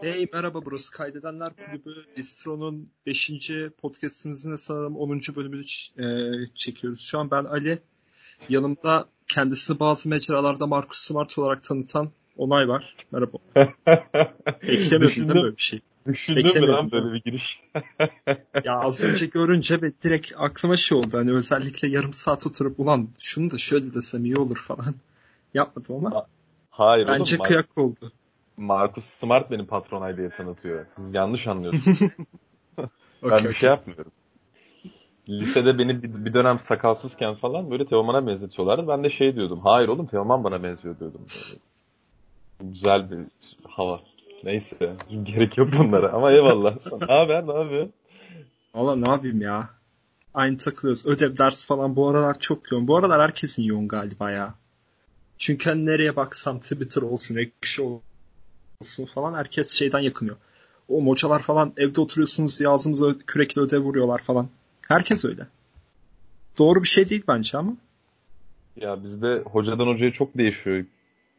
Hey merhaba burası Kaydedenler Kulübü. Distro'nun 5. podcastimizin sanırım 10. bölümünü e, çekiyoruz. Şu an ben Ali. Yanımda kendisini bazı mecralarda Marcus Smart olarak tanıtan Onay var. Merhaba. Beklemiyordun değil mi böyle bir şey? Düşündün mü lan böyle bir giriş? ya az önce görünce ben direkt aklıma şey oldu. Hani özellikle yarım saat oturup ulan şunu da şöyle desem iyi olur falan. Yapmadım ama. Hayır Bence oğlum, kıyak oldu. Marcus Smart benim patronay diye tanıtıyor. Siz yanlış anlıyorsunuz. ben okay, bir şey yapmıyorum. Lisede beni bir, bir dönem sakalsızken falan böyle Teoman'a benzetiyorlardı. Ben de şey diyordum. Hayır oğlum Teoman bana benziyor diyordum. Böyle. Güzel bir hava. Neyse. Gerek yok bunlara. Ama eyvallah. ne haber? Ne yapıyorsun? Valla ne yapayım ya. Aynı takılıyoruz. Ödev, ders falan bu aralar çok yoğun. Bu aralar herkesin yoğun galiba ya. Çünkü hani nereye baksam Twitter olsun, Ekşi olsun falan herkes şeyden yakınıyor. O hocalar falan evde oturuyorsunuz diye ağzımıza kürekle ödev vuruyorlar falan. Herkes öyle. Doğru bir şey değil bence ama. Ya bizde hocadan hocaya çok değişiyor.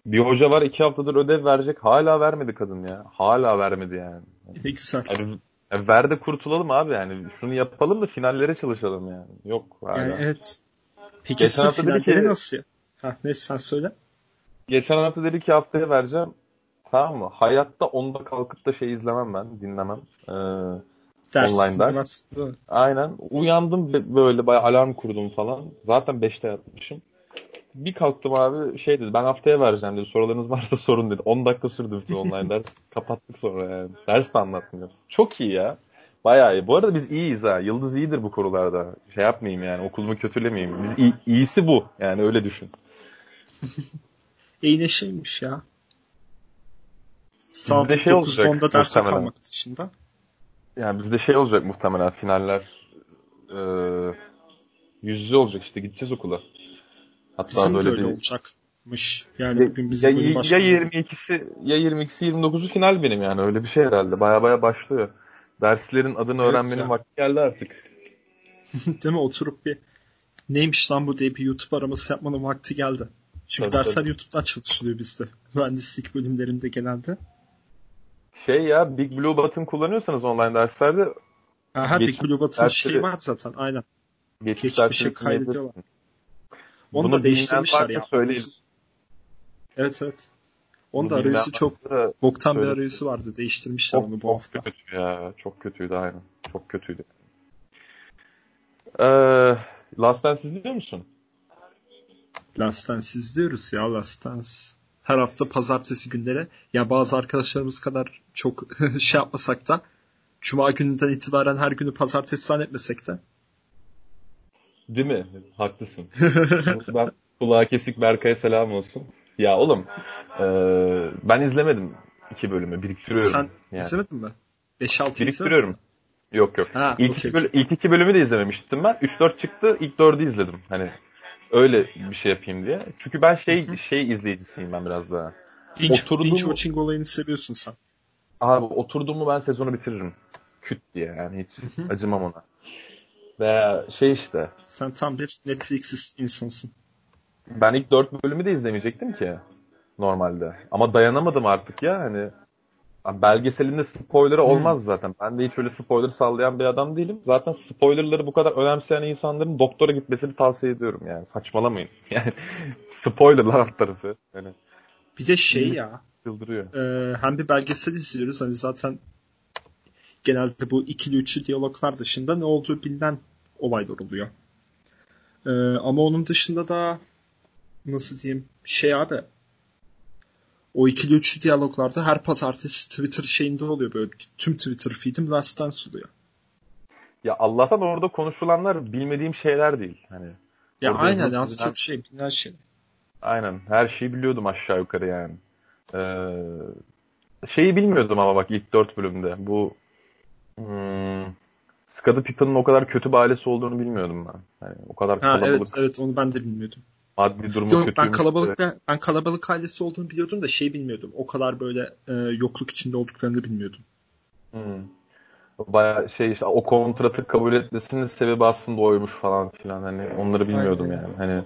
Bir hoca var iki haftadır ödev verecek. Hala vermedi kadın ya. Hala vermedi yani. Ne güzel. Yani, yani ver de kurtulalım abi yani. Şunu yapalım da finallere çalışalım yani. Yok hala. Yani evet. Peki Geçen hafta dedi ki- nasıl ya? Ha, neyse sen söyle. Geçen hafta dedi ki haftaya vereceğim. Tamam mı? Hayatta onda kalkıp da şey izlemem ben. Dinlemem. Ee, Ders, Online ders. mi? aynen. Uyandım böyle bayağı alarm kurdum falan. Zaten 5'te yatmışım. Bir kalktım abi şey dedi ben haftaya vereceğim dedi. Sorularınız varsa sorun dedi. 10 dakika sürdü bütün online ders. Kapattık sonra yani. Ders de anlatmıyor. Çok iyi ya. Bayağı iyi. Bu arada biz iyiyiz ha. Yıldız iyidir bu konularda. Şey yapmayayım yani. Okulumu kötülemeyeyim. Biz iyi, iyisi bu. Yani öyle düşün. İyi neşeymiş ya. Saat şey olacak 9'da derse muhtemelen. kalmak dışında. Yani bizde şey olacak muhtemelen finaller e, yüz yüze olacak işte gideceğiz okula. Hatta Bizim de böyle öyle bir olacakmış. Yani ya, bugün bizim ya, bölüm ya başkanı. 22'si ya 22'si 29'u final benim yani öyle bir şey herhalde. Baya baya başlıyor. Derslerin adını Evet öğrenmenin ya. vakti geldi artık. Değil mi? Oturup bir neymiş lan bu diye bir YouTube araması yapmanın vakti geldi. Çünkü Tabii, dersler tabii. YouTube'dan çalışılıyor bizde. Mühendislik bölümlerinde genelde. Şey ya Big Blue Button kullanıyorsanız online derslerde Ha, her Geçmiş Big Blue Button dersleri- şeyi var zaten. Aynen. geçmiş dersleri kaydediyorlar. Onu Bunu da değiştirmişler ya. söyleyin. Evet evet. Onu da arayüzü çok varsa boktan bir arayüzü vardı. Değiştirmişler Çok, onu bu çok hafta. kötü ya. Çok kötüydü aynen. Çok kötüydü. Ee, Last Dance izliyor musun? Last Dance izliyoruz ya Last Dance. Her hafta pazartesi günleri. Ya bazı arkadaşlarımız kadar çok şey yapmasak da Cuma gününden itibaren her günü pazartesi zannetmesek de. Değil mi? Haklısın. ben kulağa kesik Berkay'a selam olsun. Ya oğlum e, ben izlemedim iki bölümü. Biriktiriyorum. Sen yani. izlemedin mi? 5-6 Biriktiriyorum. Yok yok. Ha, ilk, okey, iki böl- ilk iki bölümü de izlememiştim ben. 3-4 çıktı. İlk 4'ü izledim. Hani öyle bir şey yapayım diye. Çünkü ben şey Hı hı. şey izleyicisiyim ben biraz daha. Binge, Oturduğum- binge watching olayını seviyorsun sen. Abi oturdum mu ben sezonu bitiririm. Küt diye yani hiç Hı hı. acımam ona. Veya şey işte Sen tam bir Netflix insansın. ben ilk 4 bölümü de izlemeyecektim ki normalde. Ama dayanamadım artık ya hani Abi belgeselinde spoiler'ı Hmm. olmaz zaten. Ben de hiç öyle spoiler sallayan bir adam değilim. Zaten spoiler'ları bu kadar önemseyen insanların doktora gitmesini tavsiye ediyorum yani. Saçmalamayın. Yani spoiler'lar alt tarafı. Yani Bir de şey ya çıldırıyor. e, hem bir belgesel izliyoruz hani zaten genelde bu ikili üçlü diyaloglar dışında ne olduğu bilinen olaylar oluyor. E, ama onun dışında da nasıl diyeyim şey abi o ikili üçlü diyaloglarda her pazartesi Twitter şeyinde oluyor böyle tüm Twitter feed'im Last Dance oluyor. Ya Allah'tan orada konuşulanlar bilmediğim şeyler değil. Hani Ya aynen az çok şey bilinen şey. Aynen. Her şeyi biliyordum aşağı yukarı yani. Ee, şeyi bilmiyordum ama bak ilk dört bölümde. Bu hmm, Scottie Pippen'ın o kadar kötü bir ailesi olduğunu bilmiyordum ben. Yani o kadar Ha kalabalık, evet evet onu ben de bilmiyordum. Maddi durumu Yok ben kötüymüş. kalabalık ben kalabalık ailesi olduğunu biliyordum da şey bilmiyordum. O kadar böyle e, yokluk içinde olduklarını bilmiyordum. Hmm. Baya şey işte o kontratı kabul etmesinin sebebi aslında oymuş falan filan. Hani onları bilmiyordum Aynen. yani. Hani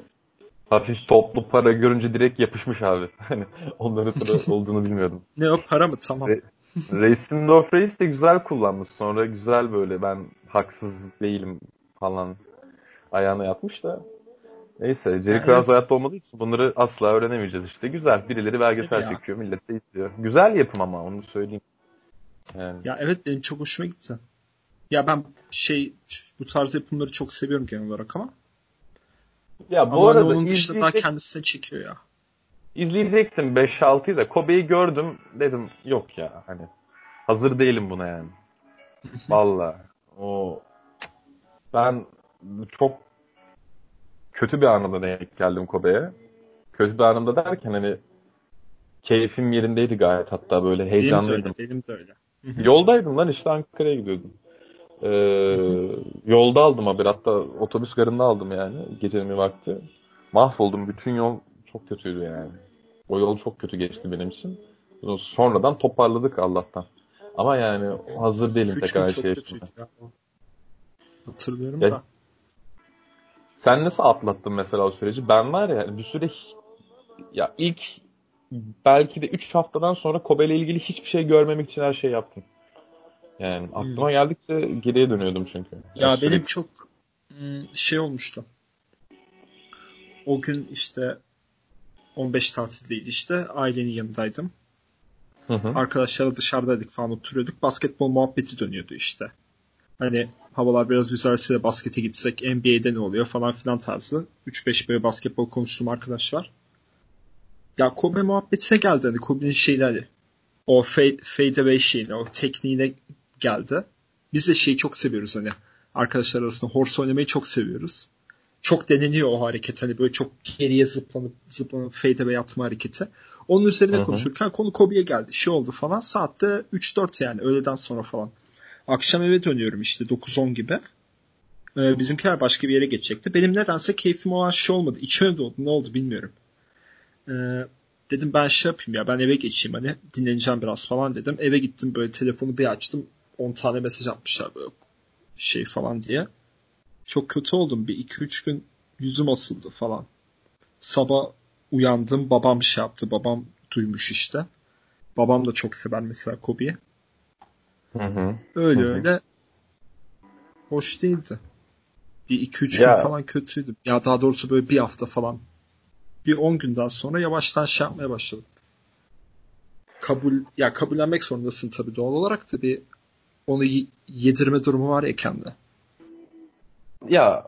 hafif toplu para görünce direkt yapışmış abi. Hani onların para olduğunu bilmiyordum. Ne o para mı? Tamam. Ve- Racing of Race de güzel kullanmış. Sonra güzel böyle ben haksız değilim falan ayağına yatmış da. Neyse Jerry Krause hayatta olmadığı için bunları asla öğrenemeyeceğiz işte. Güzel. Birileri belgesel çekiyor. Millet de izliyor. Güzel yapım ama onu söyleyeyim. Yani. Ya evet benim çok hoşuma gitti. Ya ben şey bu tarz yapımları çok seviyorum genel olarak ama. Ya bu ama arada onun dışında daha kendisine çekiyor ya. İzleyecektim 5-6'yı da Kobe'yi gördüm dedim yok ya hani hazır değilim buna yani. Valla o ben çok kötü bir anımda denk geldim Kobe'ye. Kötü bir anımda derken hani keyfim yerindeydi gayet hatta böyle heyecanlıydım. Benim de öyle. Benim de öyle. Yoldaydım lan işte Ankara'ya gidiyordum. Ee, yolda aldım haber hatta otobüs garında aldım yani gecenin bir vakti. Mahvoldum bütün yol çok kötüydü yani. O yol çok kötü geçti benim için. Sonradan toparladık Allah'tan. Ama yani hazır değilim tekrar şey Hatırlıyorum ya, da. Sen nasıl atlattın mesela o süreci? Ben var ya bir süre ya ilk belki de 3 haftadan sonra Kobe ile ilgili hiçbir şey görmemek için her şey yaptım. Yani hmm. aklıma hmm. geldikçe geriye dönüyordum çünkü. Ya yani benim çok şey olmuştu. O gün işte 15 tatildeydi işte. Ailenin yanındaydım. Hı hı. Arkadaşlarla dışarıdaydık falan oturuyorduk. Basketbol muhabbeti dönüyordu işte. Hani havalar biraz güzelse baskete gitsek NBA'de ne oluyor falan filan tarzı. 3-5 böyle basketbol konuştuğum arkadaş var. Ya Kobe muhabbetine geldi hani Kobe'nin şeyleri. O fade, fade away şeyine, o tekniğine geldi. Biz de şeyi çok seviyoruz hani. Arkadaşlar arasında horse oynamayı çok seviyoruz. Çok deneniyor o hareket. Hani böyle çok geriye zıplanıp zıplanıp fade away atma hareketi. Onun üzerine Hı-hı. konuşurken konu Kobe'ye geldi. Şey oldu falan. Saatte 3-4 yani öğleden sonra falan. Akşam eve dönüyorum işte 9-10 gibi. Ee, bizimkiler başka bir yere geçecekti. Benim nedense keyfim olan şey olmadı. İçime oldu. Ne oldu bilmiyorum. Ee, dedim ben şey yapayım ya ben eve geçeyim hani dinleneceğim biraz falan dedim. Eve gittim böyle telefonu bir açtım. 10 tane mesaj atmışlar böyle şey falan diye. Çok kötü oldum. Bir 2-3 gün yüzüm asıldı falan. Sabah uyandım. Babam şey yaptı. Babam duymuş işte. Babam da çok sever mesela Kobe'yi. Hı hı. Öyle hı hı. öyle hoş değildi. Bir 2-3 gün falan kötüydü. Ya daha doğrusu böyle bir hafta falan. Bir 10 günden sonra yavaştan şey yapmaya başladım. Kabul ya kabullenmek zorundasın tabii doğal olarak da bir onu yedirme durumu var ya kendi. Ya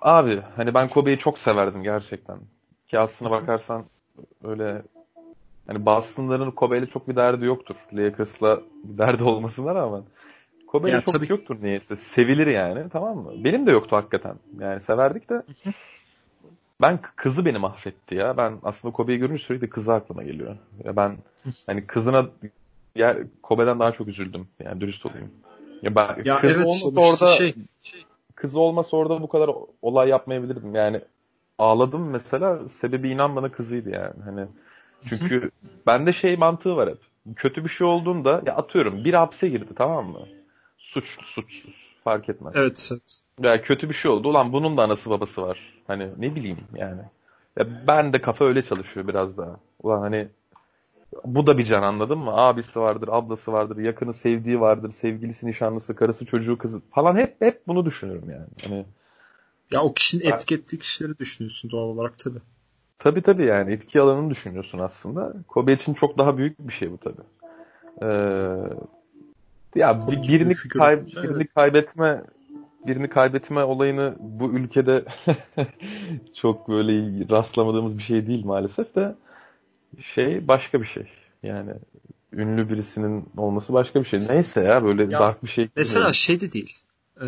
abi hani ben Kobe'yi çok severdim gerçekten. Ki aslına bakarsan öyle hani Boston'ların Kobe'yle çok bir derdi yoktur. Lakers'la bir derdi olmasına rağmen. Kobe'yle çok tabii... yoktur niyeyse. Sevilir yani tamam mı? Benim de yoktu hakikaten. Yani severdik de ben kızı beni mahvetti ya. Ben aslında Kobe'yi görünce sürekli kızı aklıma geliyor. Ya ben hani kızına yer Kobe'den daha çok üzüldüm. Yani dürüst olayım. Ya ben ya kız evet, orada şey, şey. kız olmasa orada bu kadar olay yapmayabilirdim. Yani ağladım mesela sebebi inan bana kızıydı yani. Hani çünkü bende şey mantığı var hep. Kötü bir şey olduğunda ya atıyorum bir hapse girdi tamam mı? Suç suçsuz fark etmez. Evet evet. Ya kötü bir şey oldu. Ulan bunun da anası babası var. Hani ne bileyim yani. Ya ben de kafa öyle çalışıyor biraz daha. Ulan hani bu da bir can anladın mı? Abisi vardır, ablası vardır, yakını sevdiği vardır, sevgilisi, nişanlısı, karısı, çocuğu, kızı falan hep hep bunu düşünüyorum yani. Hani ya o kişinin etki ettiği kişileri düşünüyorsun doğal olarak tabii. Tabii tabii yani etki alanını düşünüyorsun aslında. Kobe için çok daha büyük bir şey bu tabii. Ee, ya bir, birini, kay, birini kaybetme birini kaybetme olayını bu ülkede çok böyle rastlamadığımız bir şey değil maalesef de şey başka bir şey. Yani ünlü birisinin olması başka bir şey. Neyse ya böyle ya, dark bir şey. Mesela değil. şey de değil. Ee,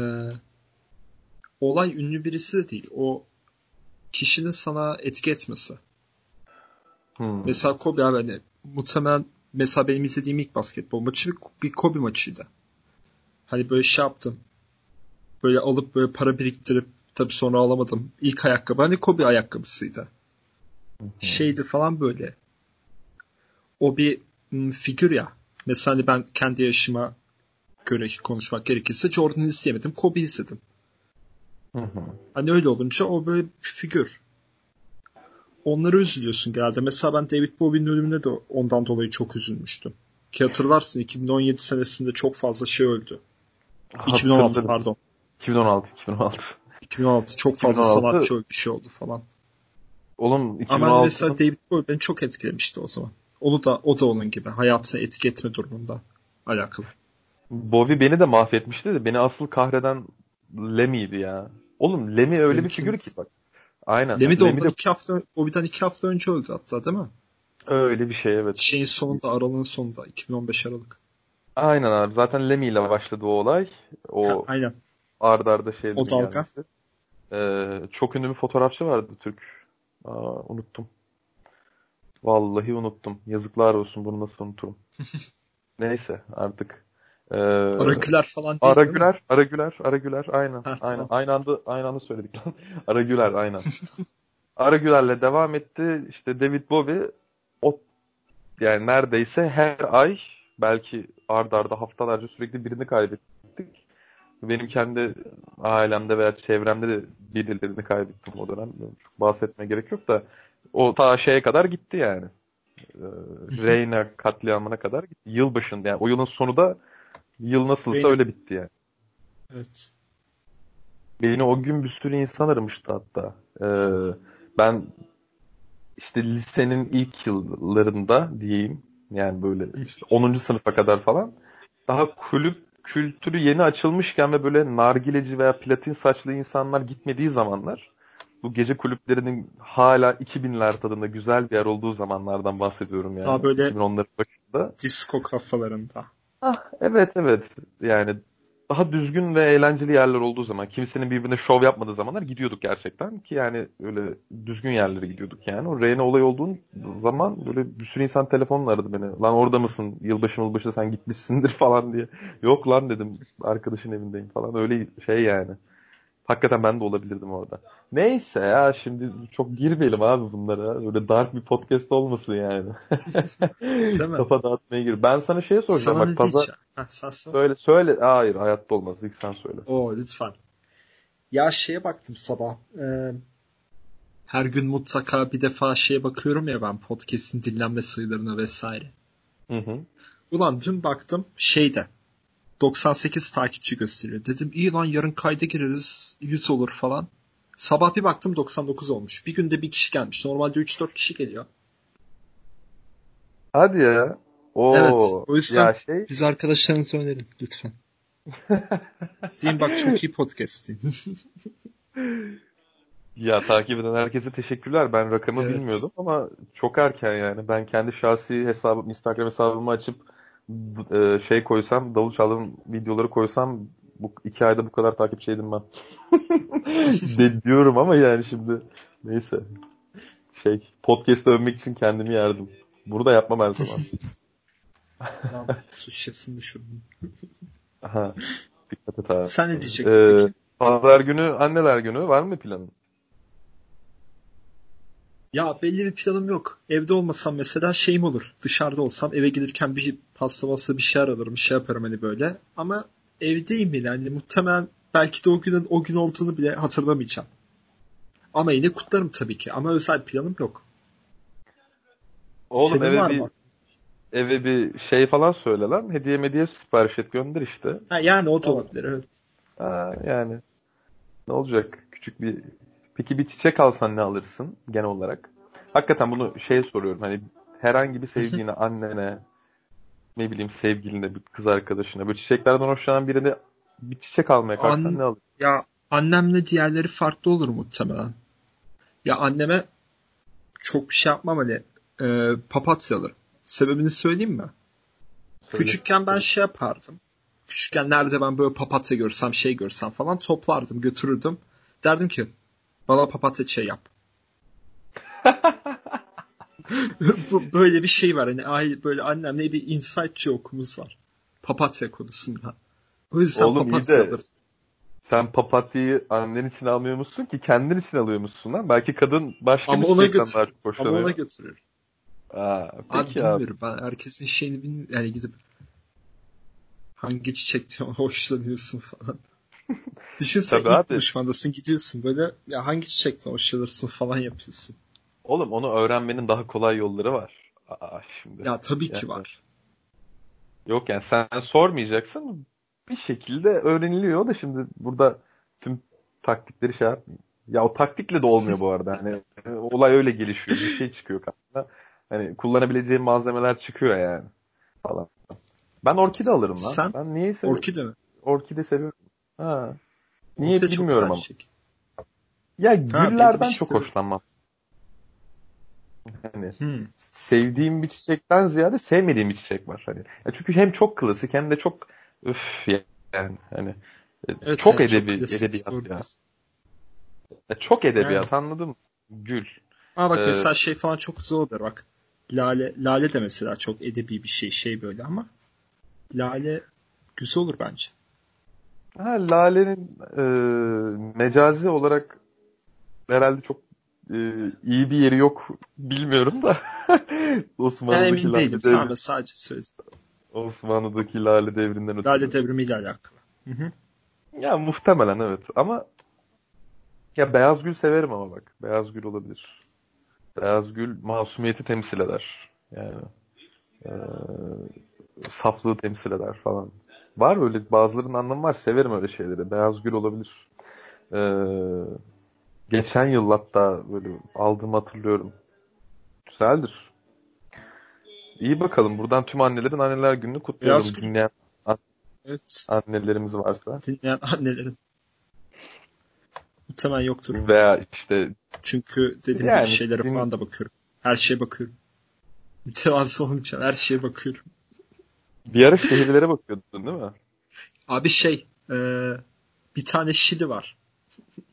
olay ünlü birisi de değil. O kişinin sana etki etmesi. Hmm. Mesela Kobe abi hani muhtemelen mesela benim izlediğim ilk basketbol maçı bir, Kobe maçıydı. Hani böyle şey yaptım. Böyle alıp böyle para biriktirip tabi sonra alamadım. İlk ayakkabı hani Kobe ayakkabısıydı. Hmm. Şeydi falan böyle. O bir m, figür ya. Mesela hani ben kendi yaşıma göre konuşmak gerekirse Jordan'ı isteyemedim. Kobe istedim. Hı hı. Hani öyle olunca o böyle bir figür. Onları üzülüyorsun genelde. Mesela ben David Bowie'nin ölümüne de ondan dolayı çok üzülmüştüm. Ki hatırlarsın 2017 senesinde çok fazla şey öldü. 2016 Hatırladım. pardon. 2016, 2016. 2016 çok fazla 2016 sanatçı öldü şey oldu falan. Oğlum 2016 Ama mesela David Bowie beni çok etkilemişti o zaman. Onu da o da onun gibi hayatını etki etme durumunda alakalı. Bowie beni de mahvetmişti de beni asıl kahreden Lemmy'ydi ya. Oğlum Lemmy öyle Lemmy bir figür ki bak. Aynen. Lemmy de Lemmy ondan iki hafta Bobby'den iki hafta önce öldü hatta değil mi? öyle bir şey evet. Şeyin sonunda aralığın sonunda 2015 Aralık. Aynen abi. Zaten Lemmy ile başladı o olay. O Ha, aynen. ard arda şey O dalga. Ee, çok ünlü bir fotoğrafçı vardı Türk. Aa, unuttum. Vallahi unuttum. Yazıklar olsun bunu nasıl unuturum. Neyse artık. Ee, Aragüler falan değil? Aragüler, Aragüler, Aragüler aynen. Ha, aynen. tamam. Aynı anda aynı anda söyledik lan. Aragüler aynen. Aragüler'le devam etti. İşte David Bowie o yani neredeyse her ay belki ard arda haftalarca sürekli birini kaybettik. Benim kendi ailemde veya çevremde de birilerini kaybettim o dönem. Çok bahsetmeye gerek yok da o ta şeye kadar gitti yani. Ee, Reyna katliamına kadar gitti. Yıl başında yani o yılın sonu da yıl nasılsa Reyna. öyle bitti yani. Evet. Beni o gün bir sürü insan aramıştı hatta. Ee, ben işte lisenin ilk yıllarında diyeyim yani böyle işte 10. sınıfa kadar falan daha kulüp kültürü yeni açılmışken ve böyle nargileci veya platin saçlı insanlar gitmediği zamanlar bu gece kulüplerinin hala 2000'ler tadında güzel bir yer olduğu zamanlardan bahsediyorum yani. Daha böyle- 2010'ların başında. Disco kafalarında. Ah, evet evet yani daha düzgün ve eğlenceli yerler olduğu zaman kimsenin birbirine şov yapmadığı zamanlar gidiyorduk gerçekten ki yani öyle düzgün yerlere gidiyorduk yani. O Reyna olay olduğun zaman böyle bir sürü insan telefonla aradı beni. Lan orada mısın? Yılbaşı yılbaşı sen gitmişsindir falan diye. Yok lan dedim arkadaşın evindeyim falan öyle şey yani. Hakikaten ben de olabilirdim orada. Neyse ya şimdi çok girmeyelim abi bunlara. Öyle dark bir podcast olmasın yani. Kafa dağıtmaya gir. Ben sana şey soracağım. Sana Bak pazar, diyeceğim? Ha, sen sor. Söyle söyle. Hayır hayatta olmaz. İlk sen söyle. Oo lütfen. Ya şeye baktım sabah. Ee, her gün mutlaka bir defa şeye bakıyorum ya ben podcast'in dinlenme sayılarına vesaire. Hı hı. Ulan dün baktım şeyde 98 takipçi gösteriyor. Dedim iyi lan yarın kayda gireriz 100 olur falan. Sabah bir baktım 99 olmuş. Bir günde bir kişi gelmiş. Normalde 3-4 kişi geliyor. Hadi ya. Oo. Evet, o yüzden- Ya şey Biz arkadaşlarınıza önerin lütfen. Deyin bak çok iyi podcast deyin. ya takip eden herkese teşekkürler. Ben rakamı Evet. bilmiyordum ama çok erken yani. Ben kendi şahsi hesabım Instagram hesabımı açıp e, şey koysam, davul çaldığım videoları koysam bu iki ayda bu kadar takipçiydim ben. De diyorum ama yani şimdi neyse. Şey podcast'ı övmek için kendimi yerdim. Bunu da yapmam her zaman. Su şişesini düşürdüm. Aha. Dikkat et abi. Sen ne diyecektin Ee, peki? Pazar günü anneler günü var mı planın? Ya belli bir planım yok. Evde olmasam mesela şeyim olur. Dışarıda olsam eve gelirken bir pasta basta bir şeyler alırım. Bir şey yaparım hani böyle. Ama evdeyim yine. Hani muhtemelen belki de o günün o gün olduğunu bile hatırlamayacağım. Ama yine kutlarım tabii ki. Ama özel planım yok. Oğlum Senin eve bir mı? eve bir şey falan söyle lan. Hediye mediye sipariş et gönder işte. Ha, yani o da olabilir. Evet. Ha, yani ne olacak? Küçük bir Peki bir çiçek alsan ne alırsın genel olarak? Hakikaten bunu şey soruyorum. Hani herhangi bir sevdiğine, annene, ne bileyim sevgiline, bir kız arkadaşına böyle çiçeklerden hoşlanan birine bir çiçek almaya kalksan An- ne alırsın? Ya annemle diğerleri farklı olur muhtemelen. Ya anneme çok bir şey yapmam hani e, papatya alırım. Sebebini söyleyeyim mi? Söyle. Küçükken ben şey yapardım. Küçükken nerede ben böyle papatya görsem şey görsem falan toplardım götürürdüm. Derdim ki bana papatya çay yap. Bu- böyle bir şey var. Hani ay böyle annemle bir insight joke'umuz var. Papatya konusunda. O yüzden Oğlum papatya alırdım. Sen papatyayı annen için almıyormuşsun ki kendin için alıyormuşsun lan. Belki kadın başka Ama bir ona götür- daha çok Ama hoşlanıyor. ona götürür. Aa, Abi peki abi. bilmiyorum. Ben herkesin şeyini bilmiyorum. Yani gidip hangi çiçekten hoşlanıyorsun falan. Düşünsene Tabii ilk abi. buluşmandasın gidiyorsun böyle ya hangi çiçekten hoşlanırsın falan yapıyorsun. Oğlum onu öğrenmenin daha kolay yolları var. Aa, şimdi. Ya tabii ki Yani. var. Yok yani sen sormayacaksın. Bir şekilde öğreniliyor da şimdi burada tüm taktikleri şey yapmayayım. Ya o taktikle de olmuyor bu arada. Hani olay öyle gelişiyor. Bir şey çıkıyor karşına. Hani kullanabileceğin malzemeler çıkıyor yani. Falan. Ben orkide alırım lan. Sen ben niye Orkide mi? Orkide seviyorum. Ha. Niye çok bilmiyorum ama. çiçek. Ya güllerden şey çok hoşlanmam. Hani Hmm. sevdiğim bir çiçekten ziyade sevmediğim bir çiçek var. Hani. Ya çünkü hem çok klasik hem de çok üf yani hani e, Evet, çok evet, edebi klasik, edebiyat doğru. ya. Ya Çok edebiyat Yani. anladın mı? Gül. Ama bak Ee, mesela şey falan çok güzel olur bak. Lale, Lale de mesela çok edebi bir şey şey böyle ama Lale güzel olur bence. Ha, Lale'nin e, mecazi olarak herhalde çok e, iyi bir yeri yok bilmiyorum da Osmanlı'daki emin Lale değilim. devri- Sana sadece söyledim. Osmanlı'daki Lale devrinden ötürü. Lale devrimiyle alakalı. Hı hı. Ya muhtemelen evet ama ya beyaz gül severim ama bak. Beyaz gül olabilir. Beyaz gül masumiyeti temsil eder. Yani e, saflığı temsil eder falan. Var öyle bazılarının anlamı var. Severim öyle şeyleri. Beyaz gül olabilir. E, geçen yıl hatta böyle aldığımı hatırlıyorum. Güzeldir. İyi bakalım. Buradan tüm annelerin anneler gününü kutluyorum. Beyaz. Dinleyen Evet. annelerimiz varsa. Dinleyen annelerin. Muhtemelen yoktur. Veya işte Çünkü dediğim Yani gibi şeylere din- falan da bakıyorum. Her şeye bakıyorum. Mütevazı olmayacağım. Her şeye bakıyorum. Bir ara şehirlere bakıyordun değil mi? Abi şey e, bir tane Şili var.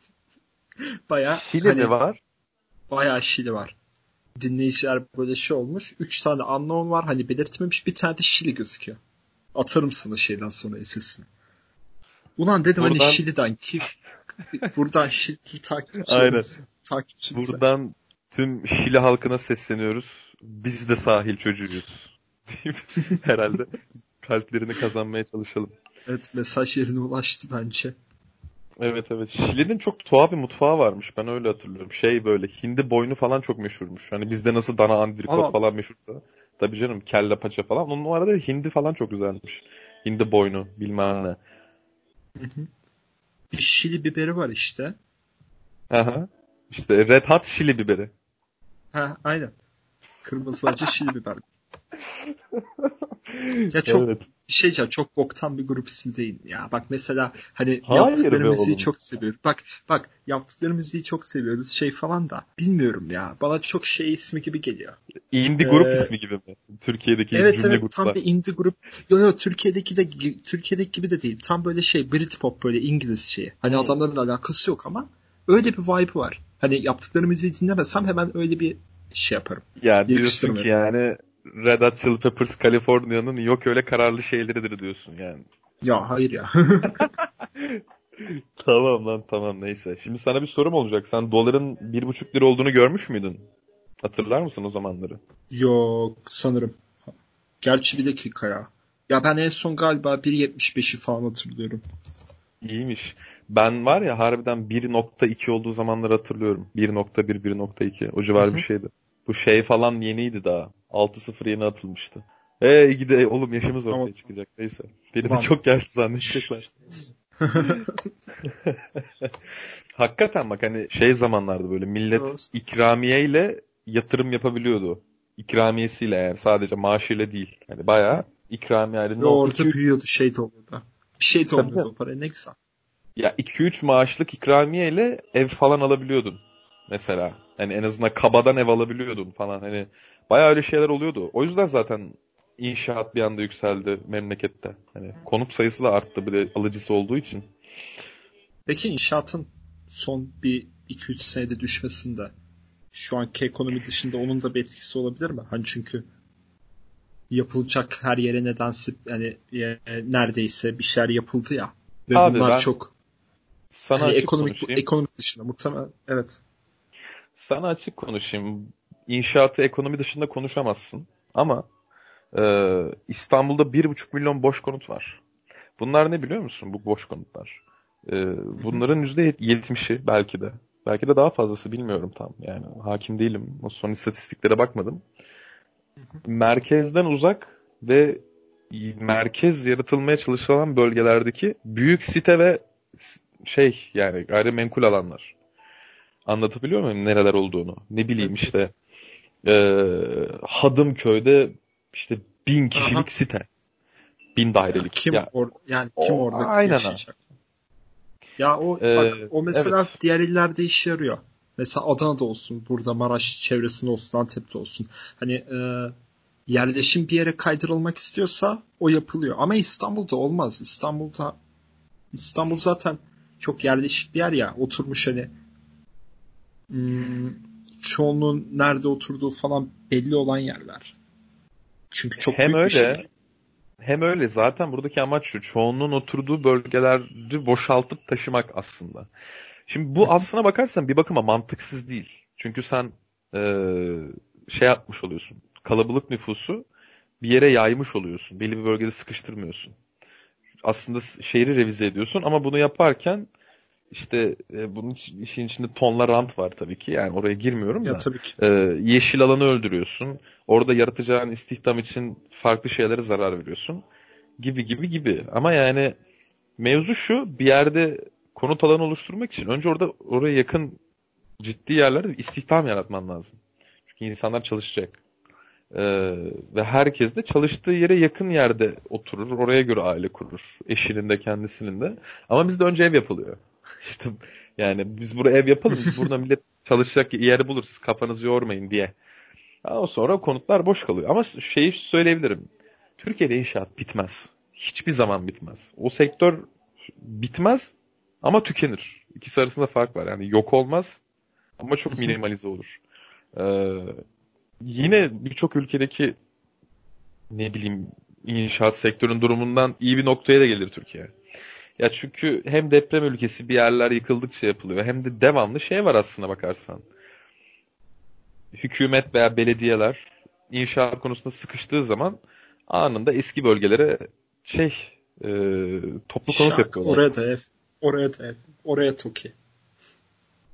Baya Şili hani, var? bayağı Şili var. Dinleyiciler böyle şey olmuş. Üç tane unknown var. Hani belirtmemiş. Bir tane de Şili gözüküyor. Atarım sana şeyden sonra SS'ini. Ulan dedim Buradan- hani Şili'den ki buradan Şili takipçi Aynen. Takipçimize. Buradan tüm Şili halkına sesleniyoruz. Biz de sahil çocuğuyuz. Deyip herhalde kalplerini kazanmaya çalışalım. Evet mesaj yerine ulaştı bence. Evet evet. Şili'nin çok tuhaf bir mutfağı varmış. Ben öyle hatırlıyorum. Şey böyle hindi boynu falan çok meşhurmuş. Hani bizde nasıl dana andrikot Allah. falan meşhurdu. Tabii canım kelle paça falan. Onun arada hindi falan çok güzelmiş. Hindi boynu bilmem ne. Bir Şili biberi var işte. Aha. İşte Red Hot Şili biberi. Ha aynen. Kırmızı acı Şili biber. Ya çok Evet. bir şey diyeceğim, çok boktan bir grup ismi değil. Ya bak mesela hani Hayır yaptıkları müziği çok seviyorum. Bak bak yaptıkları müziği çok seviyoruz şey falan da. Bilmiyorum ya. Bana çok şey ismi gibi geliyor. Indie grup Ee, ismi gibi mi? Türkiye'deki evet cümle evet gruplar. tam bir indie grup. Yo yo Türkiye'deki de Türkiye'deki gibi de değil. Tam böyle şey Britpop böyle İngiliz şeyi. Hani Hı. adamların alakası yok ama öyle bir vibe var. Hani yaptıkları müziği dinlemesem hemen öyle bir şey yaparım. Ya diyorsun ki yani Red Hot Chili Peppers California'nın yok öyle kararlı şeyleridir diyorsun yani. Ya hayır ya. Tamam lan tamam neyse. Şimdi sana bir sorum olacak. Sen doların bir buçuk lira olduğunu görmüş müydün? Hatırlar mısın o zamanları? Yok sanırım. Gerçi bir dakika ya. Ya ben en son galiba 1.75'i falan hatırlıyorum. İyiymiş. Ben var ya harbiden 1.2 olduğu zamanları hatırlıyorum. 1.1, 1.2 o civar bir şeydi. Bu şey falan yeniydi daha. 6.0 yeni atılmıştı. Hey gide oğlum yaşımız ortaya Ama- çıkacak neyse. Beni de Tamam. çok yaşlı zannedecekler. Hakikaten bak hani şey zamanlarda böyle millet Evet. ikramiyeyle yatırım yapabiliyordu. İkramiyesiyle yani sadece maaşıyla değil. Yani bayağı ikramiyeyle Ve no, orada 2-3 büyüyordu şey de oluyordu. Bir şey de olmuyordu de. o para ne güzel. ya 2-3 maaşlık ikramiyeyle ev falan alabiliyordun. Mesela. Hani en azından kabadan ev alabiliyordun falan. Hani bayağı öyle şeyler oluyordu. O yüzden zaten inşaat bir anda yükseldi memlekette. Hani konut sayısı da arttı bir de alıcısı olduğu için. Peki inşaatın son bir 2-3 senede düşmesinde şu anki ekonomi dışında onun da bir etkisi olabilir mi? Hani çünkü yapılacak her yere nedense yani e, neredeyse bir şeyler yapıldı ya. Ve Abi bunlar ben çok Sana hani ekonomik konuşayım. ekonomik dışında muhtemelen evet. Sana açık konuşayım. İnşaatı ekonomi dışında konuşamazsın. Ama e, İstanbul'da bir buçuk milyon boş konut var. Bunlar ne biliyor musun bu boş konutlar? E, bunların yüzde yetmişi belki de. Belki de daha fazlası bilmiyorum tam. Yani hakim değilim. O son istatistiklere bakmadım. Merkezden uzak ve merkez yaratılmaya çalışılan bölgelerdeki büyük site ve şey yani gayrimenkul alanlar. Anlatabiliyor muyum nereler olduğunu? Ne bileyim işte e, Hadımköy'de işte bin kişilik Aha. site. Bin dairelik. Ya kim ya, or, yani kim orada aynen yaşayacak? Ya o ee, bak o mesela evet. diğer illerde işe yarıyor. Mesela Adana'da olsun, burada Maraş çevresinde olsun, Antep'te olsun. Hani e, yerleşim bir yere kaydırılmak istiyorsa o yapılıyor. Ama İstanbul'da olmaz. İstanbul'da İstanbul zaten çok yerleşik bir yer ya. Oturmuş hani hmm, çoğunun nerede oturduğu falan belli olan yerler. Çünkü çok hem büyük öyle, şehir. Hem öyle zaten buradaki amaç şu. Çoğunluğun oturduğu bölgeleri boşaltıp taşımak aslında. Şimdi bu aslına bakarsan bir bakıma mantıksız değil. Çünkü sen ee, şey yapmış oluyorsun. Kalabalık nüfusu bir yere yaymış oluyorsun. Belli bir bölgede sıkıştırmıyorsun. Aslında şehri revize ediyorsun ama bunu yaparken işte e, bunun işin içinde tonla rant var tabii ki. Yani oraya girmiyorum ya, da. Tabii ki. E, yeşil alanı öldürüyorsun. Orada yaratacağın istihdam için farklı şeylere zarar veriyorsun. Gibi gibi gibi. Ama yani mevzu şu bir yerde konut alanı oluşturmak için önce orada oraya yakın ciddi yerlerde istihdam yaratman lazım. Çünkü insanlar çalışacak. Ee, ve herkes de çalıştığı yere yakın yerde oturur. Oraya göre aile kurur. Eşinin de kendisinin de. Ama bizde önce ev yapılıyor. İşte yani biz buraya ev yapalım. Burada millet çalışacak yeri buluruz. Kafanızı yormayın diye. Ama sonra konutlar boş kalıyor. Ama şeyi söyleyebilirim. Türkiye'de inşaat bitmez. Hiçbir zaman bitmez. O sektör bitmez ama tükenir. İkisi arasında fark var. Yani yok olmaz ama çok minimalize olur. Ee, yine birçok ülkedeki ne bileyim inşaat sektörün durumundan iyi bir noktaya da gelir Türkiye. Ya çünkü hem deprem ülkesi bir yerler yıkıldıkça yapılıyor hem de devamlı şey var aslına bakarsan. Hükümet veya belediyeler inşaat konusunda sıkıştığı zaman anında eski bölgelere şey e, toplu konut yapıyorlar. Oraya da ev, oraya da ev, oraya TOKİ.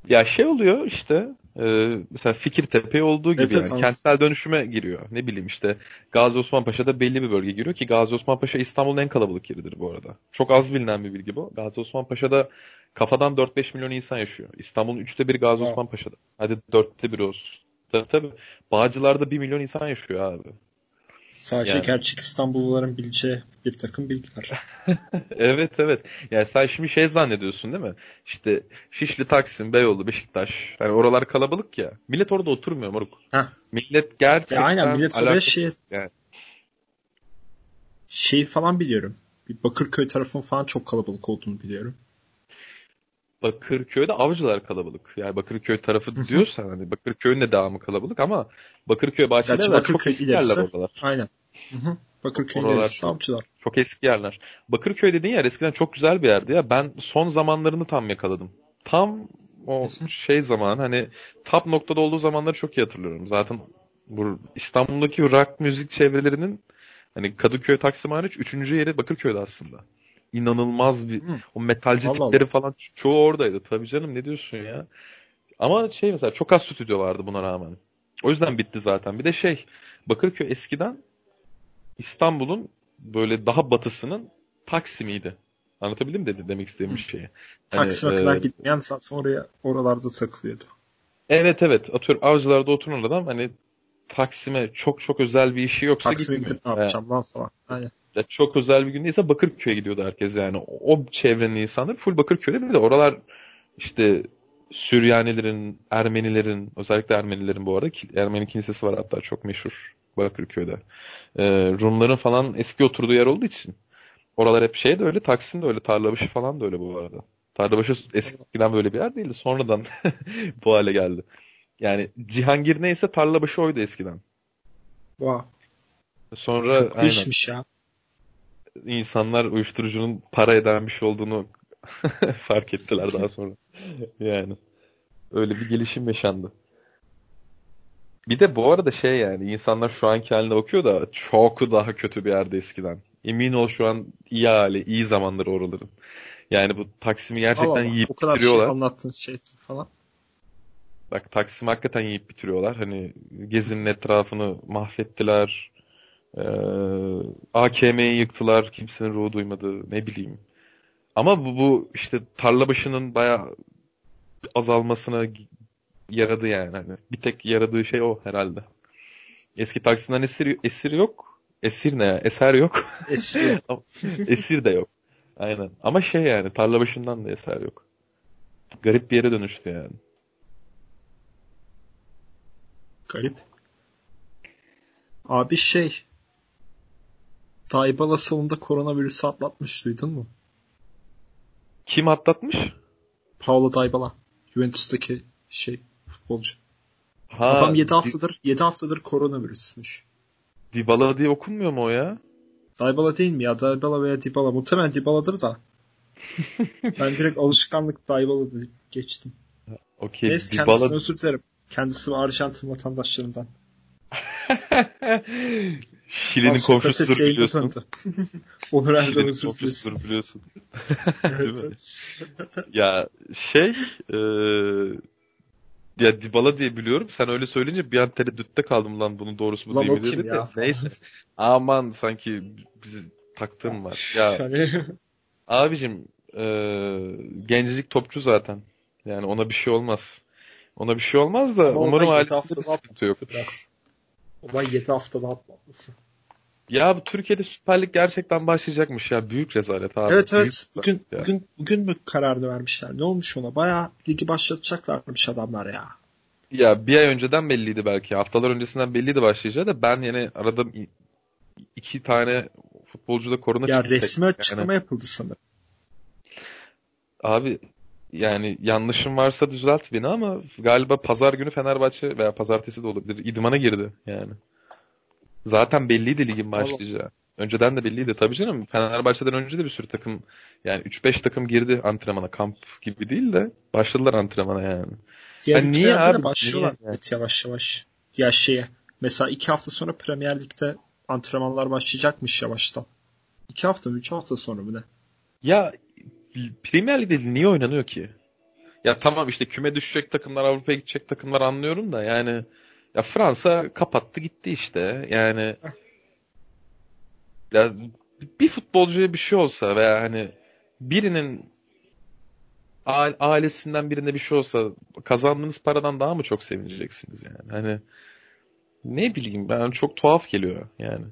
Ya şey oluyor işte e, mesela Fikirtepe olduğu gibi evet, yani evet, kentsel dönüşüme giriyor. Ne bileyim işte Gazi Osman Paşa'da belli bir bölge giriyor ki Gazi Osman Paşa İstanbul'un en kalabalık yeridir bu arada. Çok az bilinen bir bilgi bu. Gazi Osman Paşa'da kafadan 4-5 milyon insan yaşıyor. İstanbul'un üçte biri Gazi Osman Paşa'da. Hadi dörtte biri olsun. Tabii tabii. Bağcılar'da 1 milyon insan yaşıyor abi. Sadece yani. gerçek İstanbulluların bileceği bir takım bilgiler. evet evet. Yani sen şimdi şey zannediyorsun değil mi? İşte Şişli, Taksim, Beyoğlu, Beşiktaş. Yani oralar kalabalık ya. Millet orada oturmuyor moruk. Heh. Millet gerçekten ya aynen millet oraya şey yani. şey falan biliyorum. Bir Bakırköy tarafının falan çok kalabalık olduğunu biliyorum. Bakırköy'de avcılar kalabalık. Yani Bakırköy tarafı diyorsan hani Bakırköy'ün de devamı kalabalık ama Bakırköy bahçeleri çok eski ilerisi, yerler oralar. Aynen. Hı Bakırköy ilerisi avcılar. Çok eski yerler. Bakırköy dediğin yer eskiden çok güzel bir yerdi ya. Ben son zamanlarını tam yakaladım. Tam o şey zaman hani top noktada olduğu zamanları çok iyi hatırlıyorum. Zaten bu İstanbul'daki rock müzik çevrelerinin hani Kadıköy Taksim hariç üçüncü yeri Bakırköy'de aslında inanılmaz bir Hı. o metalci Allah tipleri Allah. falan çoğu oradaydı. Tabii canım ne diyorsun ya? Ama şey mesela çok az stüdyo vardı buna rağmen. O yüzden bitti zaten. Bir de şey Bakırköy eskiden İstanbul'un böyle daha batısının Taksim'iydi. Anlatabildim dedi demek istediğim bir şeyi. Taksim'e hani, kadar e, gitmeyen zaten oraya oralarda takılıyordu. Evet evet. Atıyorum avcılarda oturan adam hani Taksim'e çok çok özel bir işi yoksa Taksim'e gidip ne yapacağım lan falan. Aynen ya çok özel bir gün değilse Bakırköy'e gidiyordu herkes yani. O çevrenin insanları full Bakırköy'de bir de oralar işte Süryanilerin, Ermenilerin, özellikle Ermenilerin bu arada Ermeni kilisesi var hatta çok meşhur Bakırköy'de. Ee, Rumların falan eski oturduğu yer olduğu için. Oralar hep şey de öyle, Taksim de öyle, Tarlabaşı falan da öyle bu arada. Tarlabaşı eskiden böyle bir yer değildi. Sonradan bu hale geldi. Yani Cihangir neyse Tarlabaşı oydu eskiden. Wow. Sonra Çok aynen. ya insanlar uyuşturucunun para eden bir şey olduğunu fark ettiler daha sonra. yani öyle bir gelişim yaşandı. Bir de bu arada şey yani insanlar şu anki haline bakıyor da çok daha kötü bir yerde eskiden. Emin ol şu an iyi hali, iyi zamanları oraların. Yani bu Taksim'i gerçekten Allah, yiyip o kadar şey bitiriyorlar. Şey anlattın şey falan. Bak Taksim hakikaten yiyip bitiriyorlar. Hani Gezi'nin etrafını mahvettiler. Ee, AKM'yi yıktılar. Kimsenin ruhu duymadı. Ne bileyim. Ama bu, bu işte tarla başının bayağı azalmasına yaradı yani. Hani bir tek yaradığı şey o herhalde. Eski Taksim'den esir, esir yok. Esir ne ya? Eser yok. Esir esir de yok. Aynen. Ama şey yani tarla başından da eser yok. Garip bir yere dönüştü yani. Garip. Abi şey Dybala sonunda koronavirüsü atlatmış duydun mu? Kim atlatmış? Paulo Dybala. Juventus'taki şey futbolcu. Ha, Adam 7 haftadır 7 haftadır koronavirüsmüş. Dybala diye okunmuyor mu o ya? Dybala değil mi ya? Dybala veya Dybala. Muhtemelen Dybala'dır da. ben direkt alışkanlık Dybala deyip geçtim. Okey. Neyse Dybala... kendisine özür dilerim. Kendisi Arjantin vatandaşlarından. Şili'nin komşusudur biliyorsun. Onur özür komşusudur biliyorsun. evet, mi? ya şey e, ya Dybala diye biliyorum. Sen öyle söyleyince bir an tereddütte kaldım lan bunun doğrusu mu Lan değil mi kim dedi. ya? Neyse. Aman sanki bizi taktığım var. Ya Yani abicim e, gencecik topçu zaten. Yani ona bir şey olmaz. Ona bir şey olmaz da Ama umarım ailesinde bir sıkıntı yok. biraz. Olay 7 haftada atlatması. Ya bu Türkiye'de Süper Lig gerçekten başlayacakmış ya. Büyük rezalet abi. Evet Büyük evet. Bugün, ya. bugün, bugün mü kararını vermişler? Ne olmuş ona? Bayağı ligi başlatacaklarmış adamlar ya. Ya bir ay önceden belliydi belki. Haftalar öncesinden belliydi başlayacağı da ben yine arada iki tane futbolcuda korona Ya resmi Yani, açıklama yapıldı sanırım. abi yani yanlışım varsa düzelt beni ama galiba pazar günü Fenerbahçe veya pazartesi de olabilir. İdmana girdi yani. Zaten belliydi ligin başlayacağı. Önceden de belliydi. Tabii canım Fenerbahçe'den önce de bir sürü takım yani 3-5 takım girdi antrenmana. Kamp gibi değil de başladılar antrenmana yani. Diğer Ha, niye abi? başlıyorlar Niye? evet, yavaş yavaş. Ya şeye mesela iki hafta sonra Premier Lig'de antrenmanlar başlayacakmış yavaştan. İki hafta mı? Üç hafta sonra mı ne? Ya Premier Lig'de niye oynanıyor ki? Ya tamam işte küme düşecek takımlar Avrupa'ya gidecek takımlar anlıyorum da yani ya Fransa kapattı gitti işte yani ya bir futbolcuya bir şey olsa veya hani birinin ailesinden birine bir şey olsa kazandığınız paradan daha mı çok sevineceksiniz yani hani ne bileyim ben çok tuhaf geliyor yani.